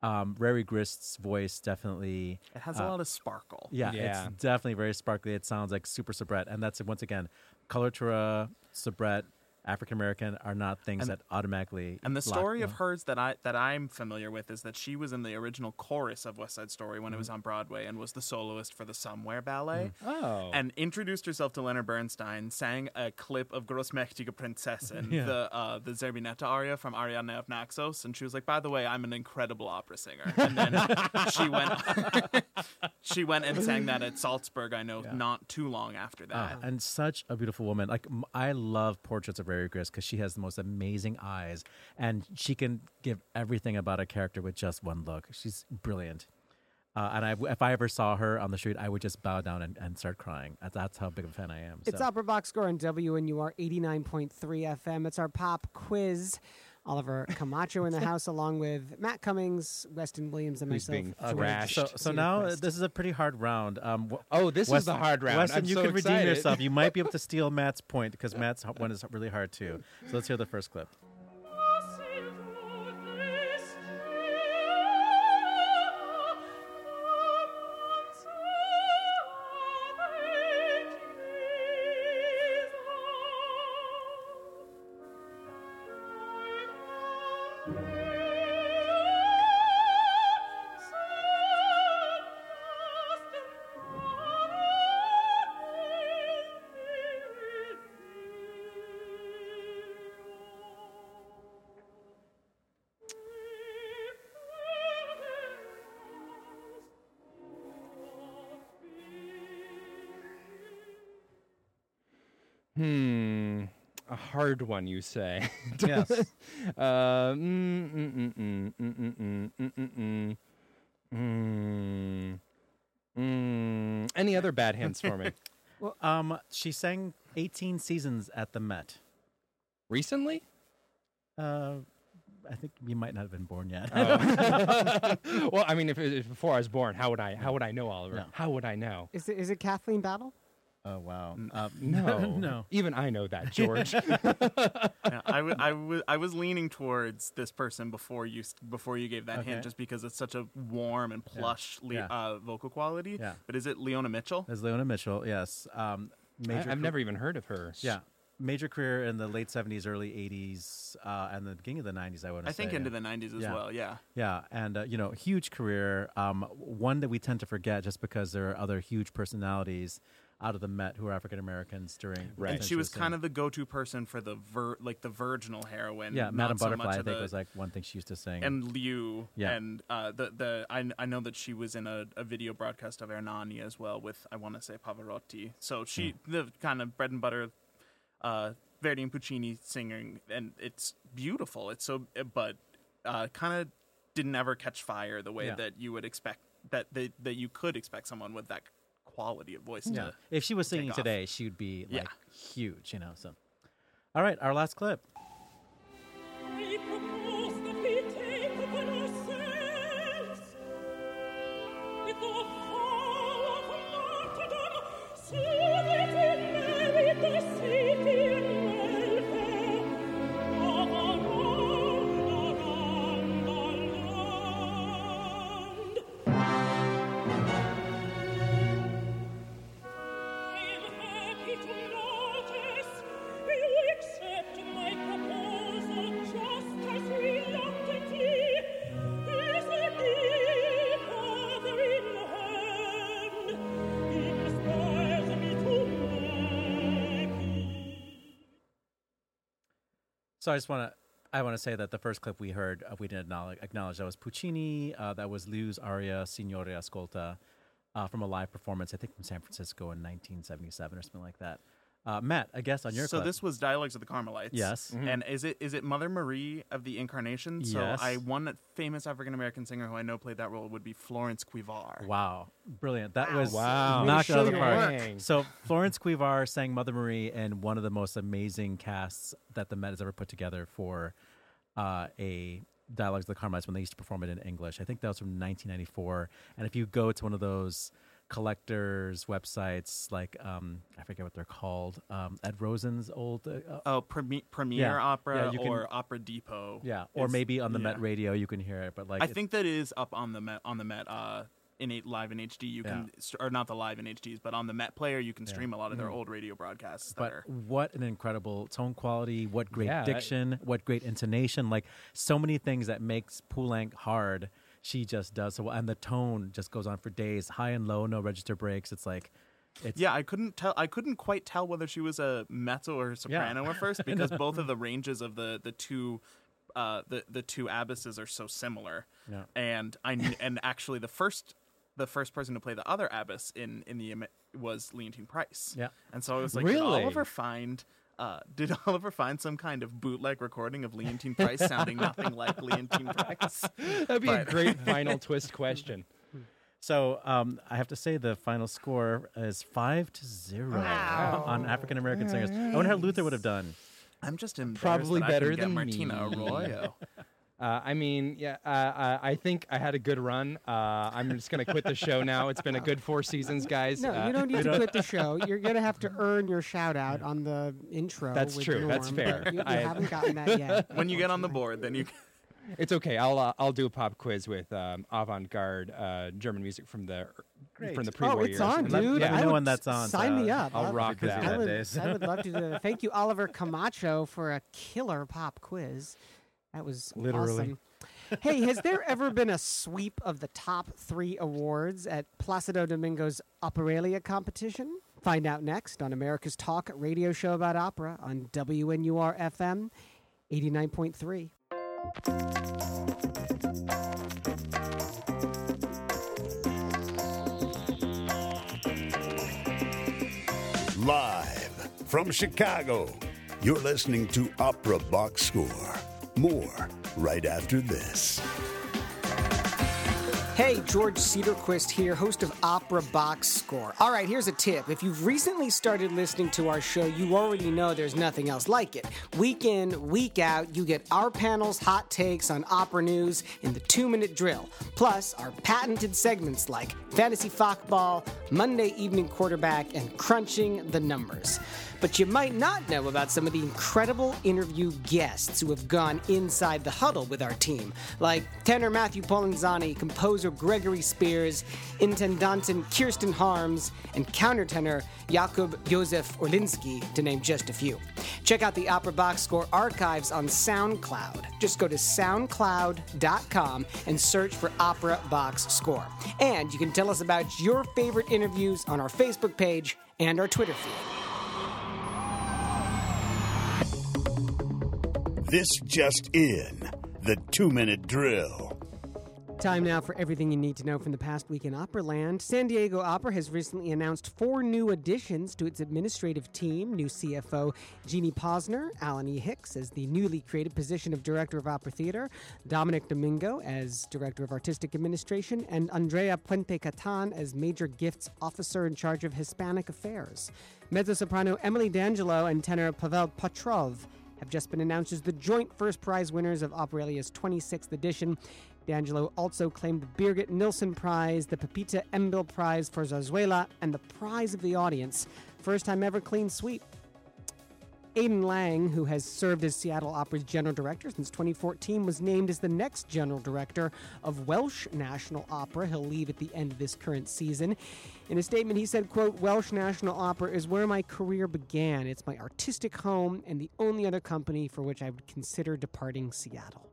S4: Um, Reri Grist's voice definitely
S6: it has a
S4: uh,
S6: lot of sparkle.
S4: Yeah,
S5: Yeah.
S4: it's definitely very sparkly. It sounds like super soubrette, and that's once again, coloratura, soubrette, African American are not things
S6: And-
S4: that automatically.
S6: And the
S4: lock-
S6: story of hers that I that I'm familiar with is that she was in the original chorus of West Side Story when it
S4: Mm-hmm.
S6: was on Broadway and was the soloist for the Somewhere Ballet.
S5: Oh.
S6: And introduced herself to Leonard Bernstein, sang a clip of Großmächtige Prinzessin, <laughs>
S4: Yeah.
S6: the uh, the Zerbinetta aria from Ariadne of Naxos, and she was like, "By the way, I'm an incredible opera singer." And then <laughs> she went <laughs> she went and sang that at Salzburg. I know,
S4: Yeah.
S6: not too long after that.
S4: Ah, and such a beautiful woman. Like m- I love portraits of Grist because she has the most amazing eyes, and she can give everything about a character with just one look. She's brilliant. Uh, and I, if I ever saw her on the street, I would just bow down and, and start crying. That's, that's how big of a fan I am.
S1: it's
S4: so.
S1: Opera Box Score on WNUR 89.3 FM. It's our pop quiz. Oliver Camacho in the <laughs> house, along with Matt Cummings, Weston Williams, and
S5: Who's
S1: myself.
S5: being
S1: George
S5: thrashed.
S4: So, so now uh,
S1: Quest.
S4: this is a pretty hard round. Um, wh-
S5: oh, this is
S4: Weston-
S5: the hard round.
S4: Weston,
S5: I'm
S4: you
S5: so
S4: can redeem yourself. You might be able to <laughs> steal Matt's point because Matt's one is really hard too. So let's hear the first clip.
S5: Hard one, you say? <laughs>
S4: Yes.
S5: Uh, mm, mm, mm, mm, mm, mm, mm, mm, mm, mm. Mm. Mm. Any other bad hints for me? <laughs>
S4: well, um, she sang 18 seasons at the Met.
S5: Recently?
S4: Uh, I think you might not have been born yet.
S5: Oh. <laughs> well, I mean, if, if before I was born, how would I? How would I know, Oliver?
S4: Yeah.
S5: How would I know?
S1: Is it, is it Kathleen Battle?
S4: Oh wow. Um, <laughs>
S5: No, <laughs>
S4: no.
S5: Even I know that, <laughs> George.
S6: Yeah, I, w- I, w- I was leaning towards this person before you before you gave that
S4: Okay.
S6: hint, just because it's such a warm and plush le-
S4: Yeah.
S6: Uh, vocal quality.
S4: Yeah.
S6: But is it Leona Mitchell?
S4: Is Leona Mitchell. Yes. Um,
S5: I,
S4: major.
S5: I've
S4: ca-
S5: never even heard of her.
S4: Yeah. Major career in the late 70s, early 80s, uh, and the beginning of the 90s. I want to
S6: I think
S4: say.
S6: into the '90s as
S4: Yeah.
S6: well. Yeah.
S4: Yeah, and uh, you know, huge career. Um, one that we tend to forget just because there are other huge personalities out of the Met who are African Americans during.
S5: Right.
S6: And she was kind of the go-to person for the ver- like the virginal heroine.
S4: yeah, Madame
S6: so
S4: Butterfly.
S6: much
S4: I think
S6: the-
S4: was like one thing she used to sing.
S6: and Liu.
S4: Yeah.
S6: And uh, the the I, I know that she was in a, a video broadcast of Ernani as well with I want to say Pavarotti. So she
S4: Hmm.
S6: the kind of bread and butter, uh, Verdi and Puccini singing, and it's beautiful. It's so but uh, kind of didn't ever catch fire the way
S4: Yeah.
S6: that you would expect that that that you could expect someone with that quality of voice
S4: yeah, if she was singing today, she would be like
S6: Yeah.
S4: huge. You know. So, all right, our last clip. So I just want to. I want to say that the first clip we heard, uh, we didn't acknowledge, acknowledge that was Puccini. Uh, that was Liu's aria Signore Ascolta uh, from a live performance, I think from San Francisco in 1977 or something like that. Uh, Matt, I guess on your
S6: so
S4: clip.
S6: this was Dialogues of the Carmelites.
S4: Yes. Mhm.
S6: And is it is it Mother Marie of the Incarnation? So
S4: Yes.
S6: I one famous African American singer who I know played that role would be Florence Quivar.
S4: Wow, brilliant! That
S1: Wow.
S4: was
S5: Wow.
S4: knocked
S1: Way
S4: out of the
S1: show
S4: park. So Florence Quivar sang Mother Marie in one of the most amazing casts that the Met has ever put together for uh, a Dialogues of the Carmelites when they used to perform it in English. I think that was from 1994. And if you go to one of those collectors websites, like um, I forget what they're called, um, Ed Rosen's old, uh, uh,
S6: Oh, Premi- Premiere
S4: Yeah.
S6: Opera
S4: Yeah, you can-
S6: or Opera Depot.
S4: yeah, or
S6: It's-
S4: maybe on the
S6: yeah.
S4: Met Radio you can hear it. But like,
S6: I think that is up on the Met on the Met uh in eight live in HD. You can st- or not the live in HDs, but on the Met player you can stream a lot of their old radio broadcasts.
S4: But
S6: are,
S4: what an incredible tone quality! What great
S5: Yeah, I-
S4: diction! what great intonation! Like so many things that makes Poulenc hard. She just does so well, and the tone just goes on for days, high and low, no register breaks. It's like, it's
S6: yeah, I couldn't tell. I couldn't quite tell whether she was a mezzo or soprano at first <laughs> because both of the ranges of the the two. Uh, the the two abbesses are so similar,
S4: Yeah.
S6: and I and actually the first the first person to play the other abbess in in the was Leontyne Price.
S4: Yeah.
S6: and so I was like,
S5: Really?
S6: Oliver find uh, did <laughs> Oliver find some kind of bootleg recording of Leontyne Price sounding nothing like Leontyne Price? <laughs>
S5: That'd be a great final twist question.
S4: so. Um, I have to say the final score is five to zero on African American singers. I wonder how Luther would have done.
S6: I'm just embarrassed
S5: Probably
S6: that I
S5: better
S6: get
S5: than
S6: Martina
S5: me.
S6: Arroyo. <laughs>
S5: Uh, I mean, yeah, uh, uh, I think I had a good run. Uh, I'm just going to quit the show now. It's been a good four seasons, guys.
S1: No,
S5: Uh,
S1: you don't need to quit the <laughs> show. You're gonna have to earn your shout out on the intro.
S5: That's
S1: with
S5: true. That's fair.
S1: You, you
S5: I-
S1: haven't gotten that yet. <laughs>
S6: when you get on the board, then you. <laughs>
S5: It's okay. I'll uh, I'll do a pop quiz with um, avant-garde uh, German music from the from the
S1: Oh,
S5: pre-war oh,
S1: it's
S5: years.
S1: on,
S4: Let-
S1: dude.
S4: let me
S1: I
S4: know
S1: would
S4: when that's on,
S1: Sign
S4: so
S1: me up.
S5: I'll
S1: I-
S5: rock
S4: busy
S5: that.
S1: I would. I would love to do that. Thank you, Oliver Camacho, for a killer pop quiz. That was
S5: Literally.
S1: awesome. hey, has there ever been a sweep of the top three awards at Placido Domingo's Operalia competition? Find out next on America's Talk radio show about opera on WNUR FM 89.3.
S2: Live from Chicago, you're listening to Opera Box Score. More right after this.
S1: Hey, George Cederquist here, host of Opera Box Score. All right, here's a tip. If you've recently started listening to our show, you already know there's nothing else like it. Week in, week out, you get our panel's hot takes on opera news in the two minute drill, plus our patented segments like Fantasy Fockball, Monday Evening Quarterback, and Crunching the Numbers. But you might not know about some of the incredible interview guests who have gone inside the huddle with our team, like tenor Matthew Polenzani, composer Gregory Spears, intendantin Kirsten Harms, and countertenor Jakub Josef Orlinski, to name just a few. Check out the Opera Box Score archives on SoundCloud. Just go to soundcloud.com and search for Opera Box Score. And you can tell us about your favorite interviews on our Facebook page and our Twitter feed.
S2: This just in the two minute drill.
S1: Time now for everything you need to know from the past week in Operaland. San Diego Opera has recently announced four new additions to its administrative team. New CFO Jeannie Posner, Alan E. Hicks as the newly created position of Director of Opera Theater, Dominic Domingo as Director of Artistic Administration, and Andrea Puente Catan as Major Gifts Officer in charge of Hispanic Affairs. Mezzo soprano Emily D'Angelo and tenor Pavel Petrov have just been announced as the joint first prize winners of Operalia's 26th edition. D'Angelo also claimed the Birgit Nilsson Prize, the Pepita Embil Prize for Zarzuela, and the Prize of the Audience. First time ever clean sweep. Aidan Lang, who has served as Seattle Opera's general director since 2014, was named as the next general director of Welsh National Opera. He'll leave at the end of this current season. In a statement, he said, quote, Welsh National Opera is where my career began. It's my artistic home and the only other company for which I would consider departing Seattle.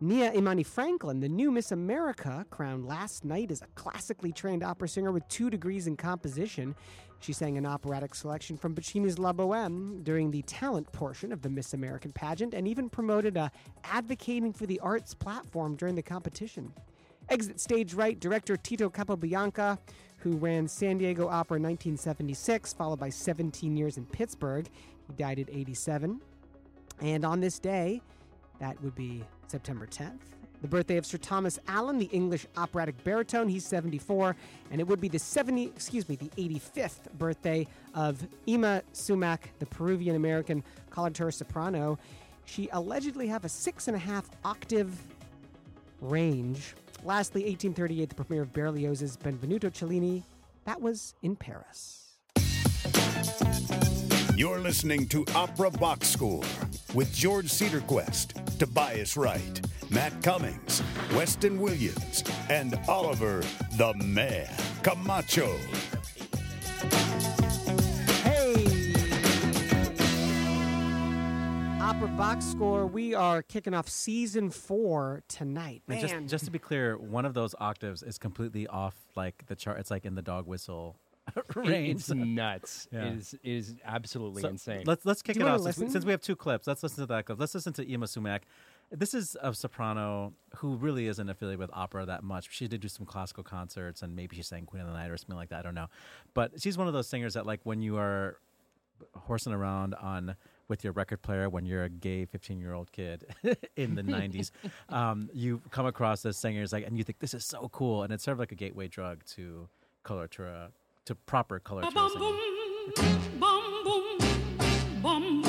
S1: Nia Imani Franklin, the new Miss America, crowned last night as a classically trained opera singer with two degrees in composition. She sang an operatic selection from Puccini's La Boheme during the talent portion of the Miss American pageant and even promoted a advocating for the arts platform during the competition. Exit stage right director Tito Capobianco, who ran San Diego Opera in 1976, followed by 17 years in Pittsburgh. He died at 87. And on this day, that would be September 10th, the birthday of Sir Thomas Allen, the English operatic baritone. He's 74, and it would be the 70, excuse me, the 85th birthday of Yma Sumac, the Peruvian American coloratura soprano. She allegedly have a six and a half octave range. Lastly, 1838, the premiere of Berlioz's Benvenuto Cellini. That was in Paris.
S2: You're listening to Opera Box Score with George Cederquist, Tobias Wright, Matt Cummings, Weston Williams, and Oliver the Man Camacho.
S1: Hey! Opera Box Score, we are kicking off season four tonight.
S4: And
S1: Man,
S4: just, just to be clear, one of those octaves is completely off like the chart. It's like in the dog whistle <laughs>
S5: It-
S4: range.
S5: It's nuts. <laughs>
S4: Yeah.
S5: It is is absolutely
S4: So
S5: insane.
S4: Let's let's kick it off since we, since we have two clips. Let's listen to that clip. Let's listen to Yma Sumac. This is a soprano who really isn't affiliated with opera that much. She did do some classical concerts, and maybe she sang Queen of the Night or something like that. I don't know, but she's one of those singers that like when you are horsing around on with your record player when you're a gay 15 year old kid <laughs> in the 90s um, you come across this singers like and you think this is so cool and it's sort of like a gateway drug to coloratura to proper coloratura
S8: Bum
S4: singing.
S8: boom, bum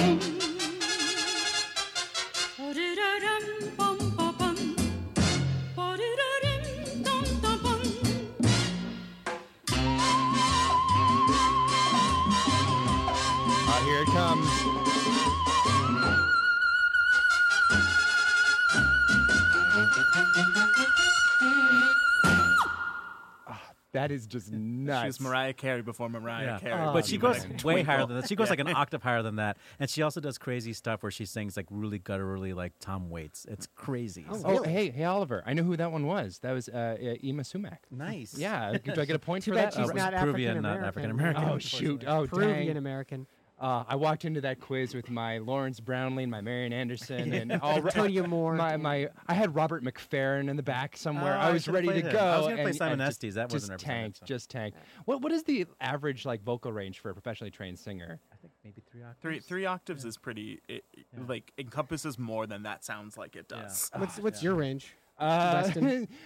S5: that is just nuts.
S6: She was Mariah Carey before Mariah
S4: Yeah.
S6: Carey.
S4: but she goes
S6: might
S4: way higher than that. She goes like an <laughs> octave higher than that, and she also does crazy stuff where she sings like really gutturally, like Tom Waits. It's crazy.
S1: Oh,
S4: So-
S5: Oh, hey, hey, Oliver! I know who that one was. That was uh, uh, Yma Sumac.
S4: nice.
S5: Yeah, do I get a point
S1: Too
S5: for
S1: bad
S5: that?
S1: she's
S5: Oh,
S1: not
S4: Peruvian,
S1: African
S4: not
S1: American.
S4: African-American.
S5: Oh shoot! Oh
S1: Peruvian
S5: dang!
S1: American.
S5: Uh, I walked into that quiz with my Lawrence Brownlee and my Marian Anderson and <laughs> all
S1: Antonio Moore.
S5: My, my, I had Robert McFerrin in the back somewhere.
S4: Oh,
S5: I
S4: I
S5: was
S4: should've
S5: ready to
S4: played
S5: go.
S4: I was gonna play Simon
S5: and
S4: Estes. That wasn't represented,
S5: tanked.
S4: so.
S5: Just tanked. What what is the average like vocal range for a professionally trained singer?
S4: I think maybe three octaves.
S6: Three three octaves is pretty. It, Like encompasses more than that sounds like it does.
S1: What's what's your range? <laughs>
S5: Uh,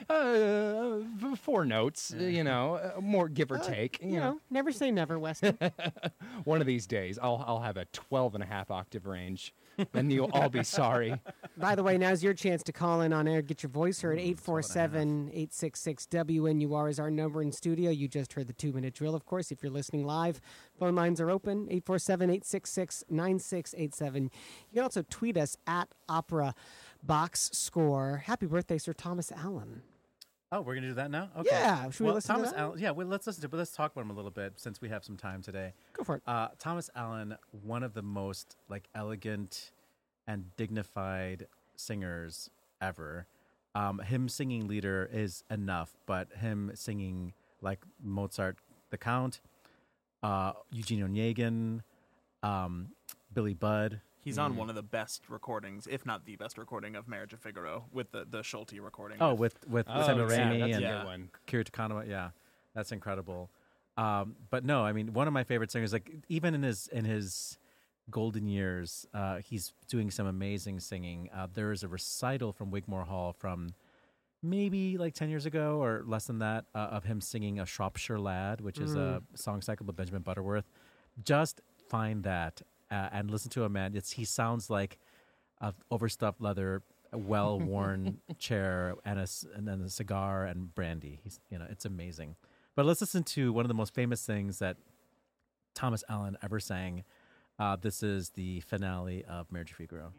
S5: uh, four notes, uh, you know, uh, more give or take.
S1: You know, never say never, Weston. <laughs>
S5: one of these days I'll I'll have a 12 and a half octave range, and you'll all be sorry. <laughs>
S1: By the way, now's your chance to call in on air. Get your voice heard. 847 866 WNUR is our number in studio. You just heard the two minute drill, of course. If you're listening live, phone lines are open 847 866 9687. You can also tweet us at Opera Box Score. Happy birthday, Sir Thomas Allen.
S4: Oh, we're gonna do that now. Okay.
S1: Yeah, should we
S4: well,
S1: listen to
S4: Thomas
S1: that?
S4: Allen. Yeah, well, let's listen to. But let's talk about him a little bit since we have some time today.
S1: Go for it.
S4: Uh, Thomas Allen, one of the most like elegant and dignified singers ever. Um, him singing lieder is enough, but him singing like Mozart, the Count, uh, Eugene Onegin, um, Billy Budd.
S6: He's on one of the best recordings, if not the best recording of Marriage of Figaro, with the the Solti recording.
S4: Oh, with with
S5: Oh,
S4: Samuel
S5: yeah,
S4: Ramey
S5: that's
S4: and
S6: Yeah.
S5: good one.
S4: Kiri Te Kanawa, yeah, that's incredible. Um, but no, I mean, one of my favorite singers, like even in his in his golden years, uh, he's doing some amazing singing. Uh, there is a recital from Wigmore Hall from maybe like ten years ago or less than that uh, of him singing a Shropshire Lad, which is a song cycle by Benjamin Butterworth. Just find that uh, and listen to him, man. It's he sounds like a overstuffed leather, well worn <laughs> chair, and a and then a cigar and brandy. He's you know it's amazing. But let's listen to one of the most famous things that Thomas Allen ever sang. Uh, this is the finale of Marriage of Figaro.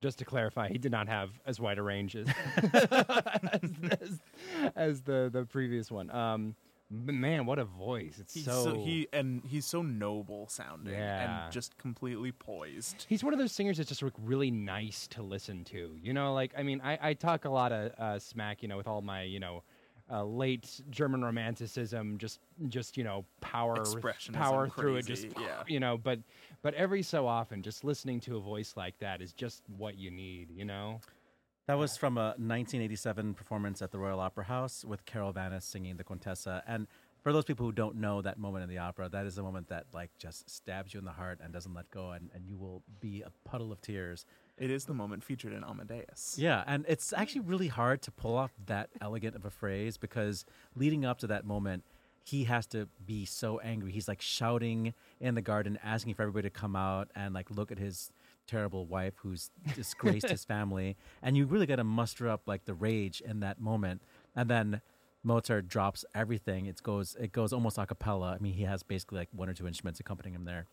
S5: Just to clarify, he did not have as wide a range as as, <laughs> as, as the the previous one. Um, man, what a voice! It's
S6: He's
S5: so,
S6: so, he and he's so noble sounding
S5: Yeah.
S6: and just completely poised.
S5: He's one of those singers that's just like really nice to listen to. You know, like I mean, I, I talk a lot of uh, smack, you know, with all my you know uh, late German romanticism, just just you know power
S6: Expressionism
S5: power through it, just
S6: yeah. <laughs>
S5: you know. But but every so often, just listening to a voice like that is just what you need. You know.
S4: That was from a 1987 performance at the Royal Opera House with Carol Vaness singing the Contessa. And for those people who don't know that moment in the opera, that is a moment that like just stabs you in the heart and doesn't let go, and, and you will be a puddle of tears.
S6: It is the moment featured in Amadeus.
S4: Yeah, and it's actually really hard to pull off that elegant of a phrase because leading up to that moment, he has to be so angry. He's like shouting in the garden, asking for everybody to come out and like look at his terrible wife who's disgraced his <laughs> family. And you really got to muster up like the rage in that moment. And then Mozart drops everything. It goes it goes almost a cappella. I mean, he has basically like one or two instruments accompanying him there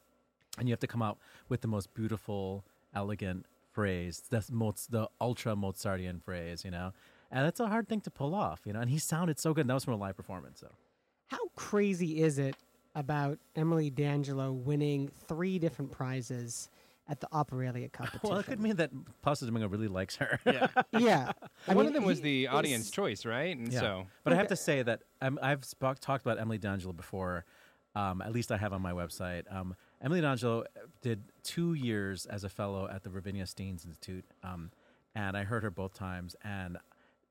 S4: and you have to come out with the most beautiful, elegant phrase, the Moz- the ultra Mozartian phrase, you know, and that's a hard thing to pull off, you know. And he sounded so good. That was from a live performance, so
S1: How crazy is it about Emily D'Angelo winning three different prizes at the Operalia <laughs> competition?
S4: well, it could mean that Pasta Domingo really likes her.
S6: Yeah. <laughs> <laughs>
S1: yeah. I
S5: One
S1: mean,
S5: of them was the audience
S1: it's-
S5: choice, right? And
S4: Yeah.
S5: so
S4: but I have to say that um, I've spoke, talked about Emily D'Angelo before. Um, at least I have on my website. Um, Emily D'Angelo did two years as a fellow at the Ravinia Steans Institute, um, and I heard her both times. And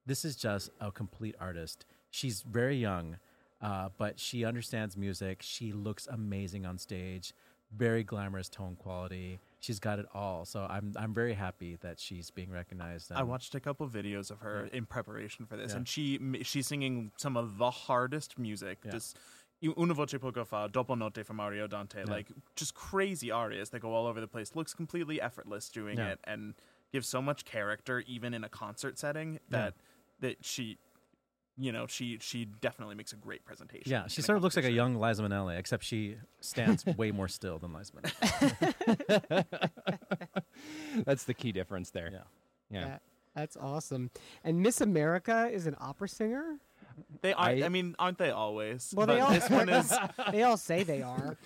S4: this is just a complete artist. She's very young, uh, but she understands music. She looks amazing on stage. Very glamorous tone quality. She's got it all. So I'm I'm very happy that she's being recognized.
S6: I watched a couple videos of her in preparation for this,
S4: Yeah.
S6: and she she's singing some of the hardest music.
S4: Yeah.
S6: Just Una voce poco fa, Dopo notte from Ariodante,
S4: Yeah.
S6: like just crazy arias that go all over the place. Looks completely effortless doing
S4: Yeah.
S6: it, and gives so much character even in a concert setting that that she, you know, she she definitely makes a great presentation.
S4: Yeah, she sort of looks like a young Liza Minnelli, except she stands <laughs> way more still than Liza Minnelli. <laughs>
S5: that's the key difference there.
S4: Yeah.
S5: Yeah.
S1: That- that's awesome. And Miss America is an opera singer?
S6: They are. I,
S5: I-
S6: mean, aren't they always?
S1: Well,
S6: But
S1: they all
S6: this one is. <laughs>
S1: they all say they are.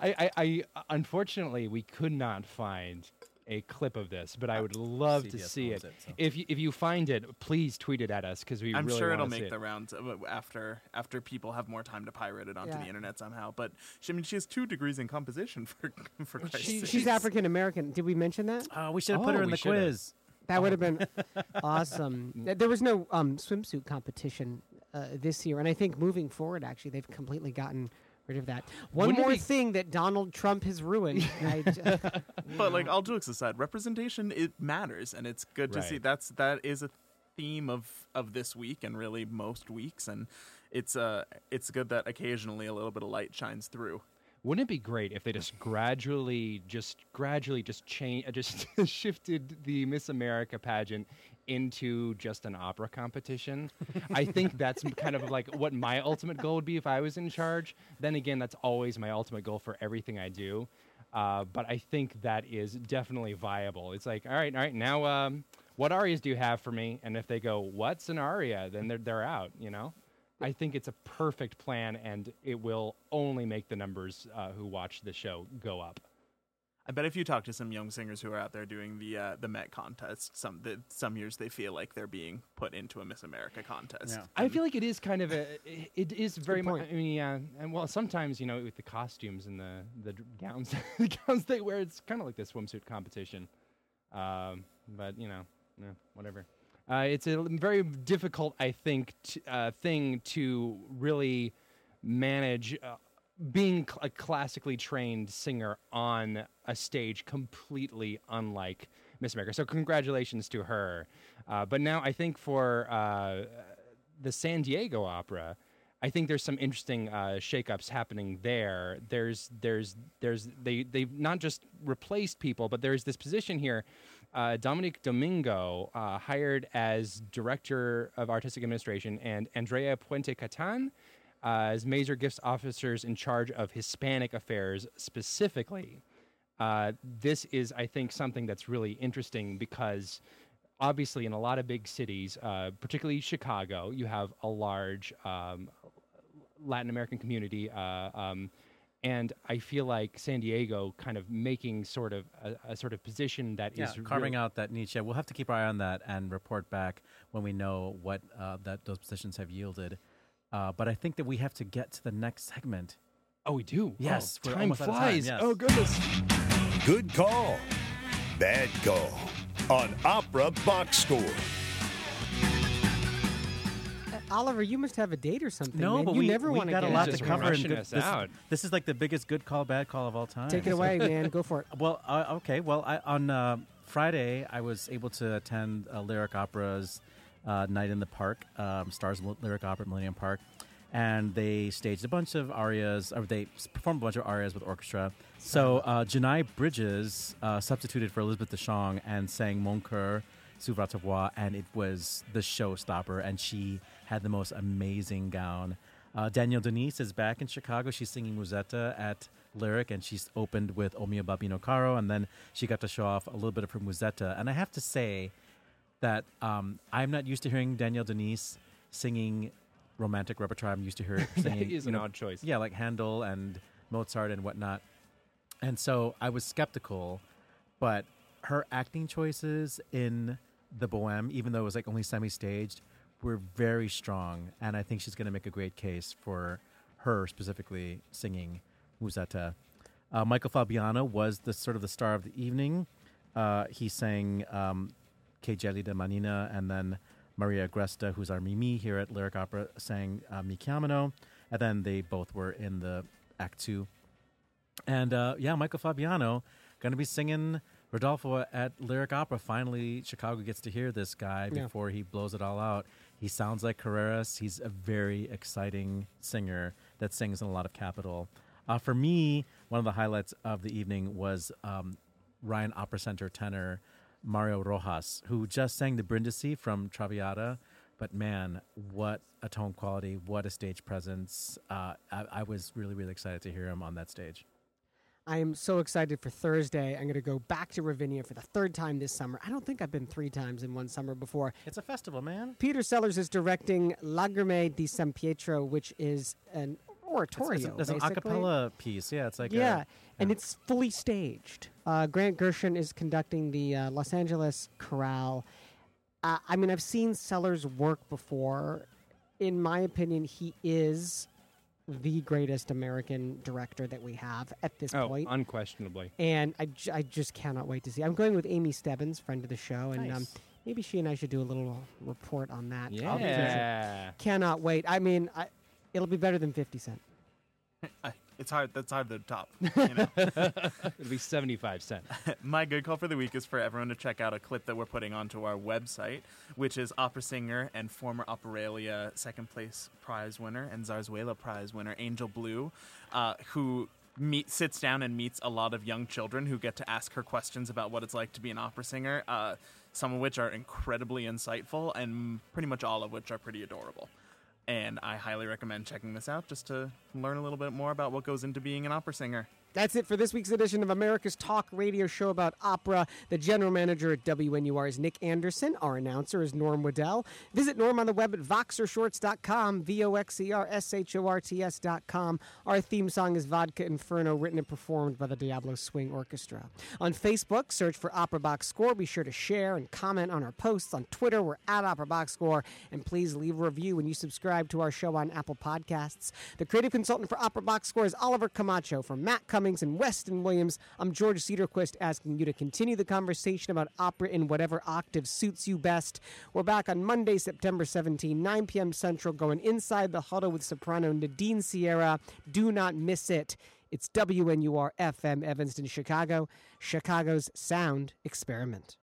S5: I, I, I unfortunately we could not find a clip of this, but I would love to see it.
S4: it, so.
S5: If you, if you find it, please tweet it at us because we.
S6: I'm
S5: really
S6: sure it'll make
S5: it.
S6: the rounds uh, after after people have more time to pirate it onto
S1: Yeah.
S6: the internet somehow. But she, I mean, she has two degrees in composition <laughs> for for Christ's
S5: She-
S6: sake.
S1: She's African American. Did we mention that?
S4: Oh, we should have put
S5: Oh,
S4: her in the
S5: should've.
S4: quiz.
S1: That would have been <laughs> awesome. There was no um, swimsuit competition uh, this year, and I think moving forward, actually, they've completely gotten rid of that. One
S5: Wouldn't
S1: more
S5: be-
S1: thing that Donald Trump has ruined. <laughs> I j-
S6: But like all jokes aside, representation it matters, and it's good to see. That's that is a theme of of this week, and really most weeks, and it's uh it's good that occasionally a little bit of light shines through.
S5: Wouldn't it be great if they just gradually, just gradually, just change, just <laughs> shifted the Miss America pageant into just an opera competition? I think that's kind of like what my ultimate goal would be if I was in charge. Then again, that's always my ultimate goal for everything I do. Uh, but I think that is definitely viable. It's like, all right, all right, now, um, what arias do you have for me? And if they go, what's an aria? Then they're they're out. You know. I think it's a perfect plan, and it will only make the numbers uh, who watch the show go up.
S6: I bet if you talk to some young singers who are out there doing the uh, the Met contest, some the, some years they feel like they're being put into a Miss America contest.
S4: Yeah.
S5: I feel like it is kind of a. It, it is very much. I mean, yeah, and well, sometimes you know with the costumes and the the gowns, <laughs> the gowns they wear, it's kind of like the swimsuit competition. Um, but you know, yeah, whatever. Uh, it's a very difficult, I think, t- uh, thing to really manage. Being a classically trained singer on a stage completely unlike Miss America. So congratulations to her. Uh, but now I think for uh, the San Diego Opera, I think there's some interesting uh, shakeups happening there. There's there's there's they they've not just replaced people, but there's this position here. Uh, Dominic Domingo uh, hired as director of artistic administration, and Andrea Puente Catan uh, as major gifts officers in charge of Hispanic affairs specifically. uh, this is, I think, something that's really interesting because obviously in a lot of big cities, uh, particularly Chicago, you have a large um, Latin American community. Uh, um, and I feel like San Diego kind of making sort of a, a sort of position that is
S4: yeah, carving
S5: really-
S4: out that niche. Yeah, we'll have to keep our eye on that and report back when we know what uh, that those positions have yielded. Uh, but I think that we have to get to the next segment.
S5: Oh, we do.
S4: Yes,
S5: Oh, time
S4: almost out of time,
S5: flies.
S4: yes.
S5: Oh goodness.
S2: Good call. Bad call. On Opera Box Score.
S1: Uh, Oliver, you must have a date or something.
S4: No,
S1: man.
S4: but
S1: you
S4: we,
S1: never want to
S4: got
S1: get
S4: a lot to cover.
S5: rushing
S4: good- this,
S5: out.
S4: this is like the biggest good call, bad call of all time.
S1: Take it away, <laughs> man. Go for it.
S4: Well, uh, okay. Well, I, on uh, Friday, I was able to attend a lyric opera's uh, night in the park, um, Stars Lyric Opera at Millennium Park, and they staged a bunch of arias, or they performed a bunch of arias with orchestra. So uh, J'Nai Bridges uh, substituted for Elizabeth DeShong and sang Mon Coeur ta and it was the showstopper, and she had the most amazing gown. Uh, Danielle de Niese is back in Chicago. She's singing Musetta at Lyric, and she's opened with O mio Babbino Caro, and then she got to show off a little bit of her Musetta. And I have to say that um, I'm not used to hearing Danielle de Niese singing romantic repertoire. I'm used to her <laughs> singing.
S5: is
S4: you
S5: an
S4: know,
S5: odd choice.
S4: Yeah, like Handel and Mozart and whatnot. And so I was skeptical, but her acting choices in the Bohème, even though it was like only semi-staged, were very strong, and I think she's going to make a great case for her specifically singing Musetta. Uh, Michael Fabiano was the sort of the star of the evening. Uh, he sang um, Che Gelida Manina, and then Maria Agresta, who's our Mimi here at Lyric Opera, sang uh, Mi Chiamano, and then they both were in the Act Two. And uh, yeah, Michael Fabiano going to be singing Rodolfo at Lyric Opera. Finally, Chicago gets to hear this guy
S1: Yeah.
S4: before he blows it all out. He sounds like Carreras. He's a very exciting singer that sings in a lot of capital. Uh, for me, one of the highlights of the evening was um, Ryan Opera Center tenor Mario Rojas, who just sang the Brindisi from Traviata. But man, what a tone quality! What a stage presence! Uh, I, I was really, really excited to hear him on that stage.
S1: I am so excited for Thursday. I'm going to go back to Ravinia for the third time this summer. I don't think I've been three times in one summer before.
S4: It's a festival, man.
S1: Peter Sellars is directing Lagrime di San Pietro, which is an oratorio.
S4: it's, it's an a
S1: basically.
S4: cappella piece. Yeah, it's like a-
S1: yeah, and it's fully staged. Uh, Grant Gershon is conducting the uh, Los Angeles Chorale. Uh, I mean, I've seen Sellars work before. In my opinion, he is the greatest American director that we have at this
S5: Oh,
S1: point.
S5: unquestionably.
S1: and I, j- I just cannot wait to see. I'm going with Amy Stebbins, friend of the show, and um, maybe she and I should do a little report on that.
S5: Yeah.
S1: Cannot wait. I mean, I, it'll be better than 50 Cent. <laughs>
S6: It's hard. That's hard to top. <laughs> You know? <laughs>
S5: It'll be 75 cents.
S6: My good call for the week is for everyone to check out a clip that we're putting onto our website, which is opera singer and former Operalia second place prize winner and Zarzuela prize winner Angel Blue, uh, who meet sits down and meets a lot of young children who get to ask her questions about what it's like to be an opera singer. Uh, some of which are incredibly insightful, and pretty much all of which are pretty adorable. And I highly recommend checking this out just to learn a little bit more about what goes into being an opera singer.
S1: That's it for this week's edition of America's Talk radio show about opera. The general manager at WNUR is Nick Anderson. Our announcer is Norm Waddell. Visit Norm on the web at voxershorts.com, V O X E R S H O R T S.com. Our theme song is Vodka Inferno, written and performed by the Diablo Swing Orchestra. On Facebook, search for Opera Box Score. Be sure to share and comment on our posts. On Twitter, we're at Opera Box Score. And please leave a review when you subscribe to our show on Apple Podcasts. The creative consultant for Opera Box Score is Oliver Camacho. From Matt Cummings and Weston Williams, I'm George Cederquist asking you to continue the conversation about opera in whatever octave suits you best. We're back on Monday, September 17, 9 p.m. Central, going inside the huddle with soprano Nadine Sierra. Do not miss it. It's WNUR FM Evanston, Chicago, Chicago's sound experiment.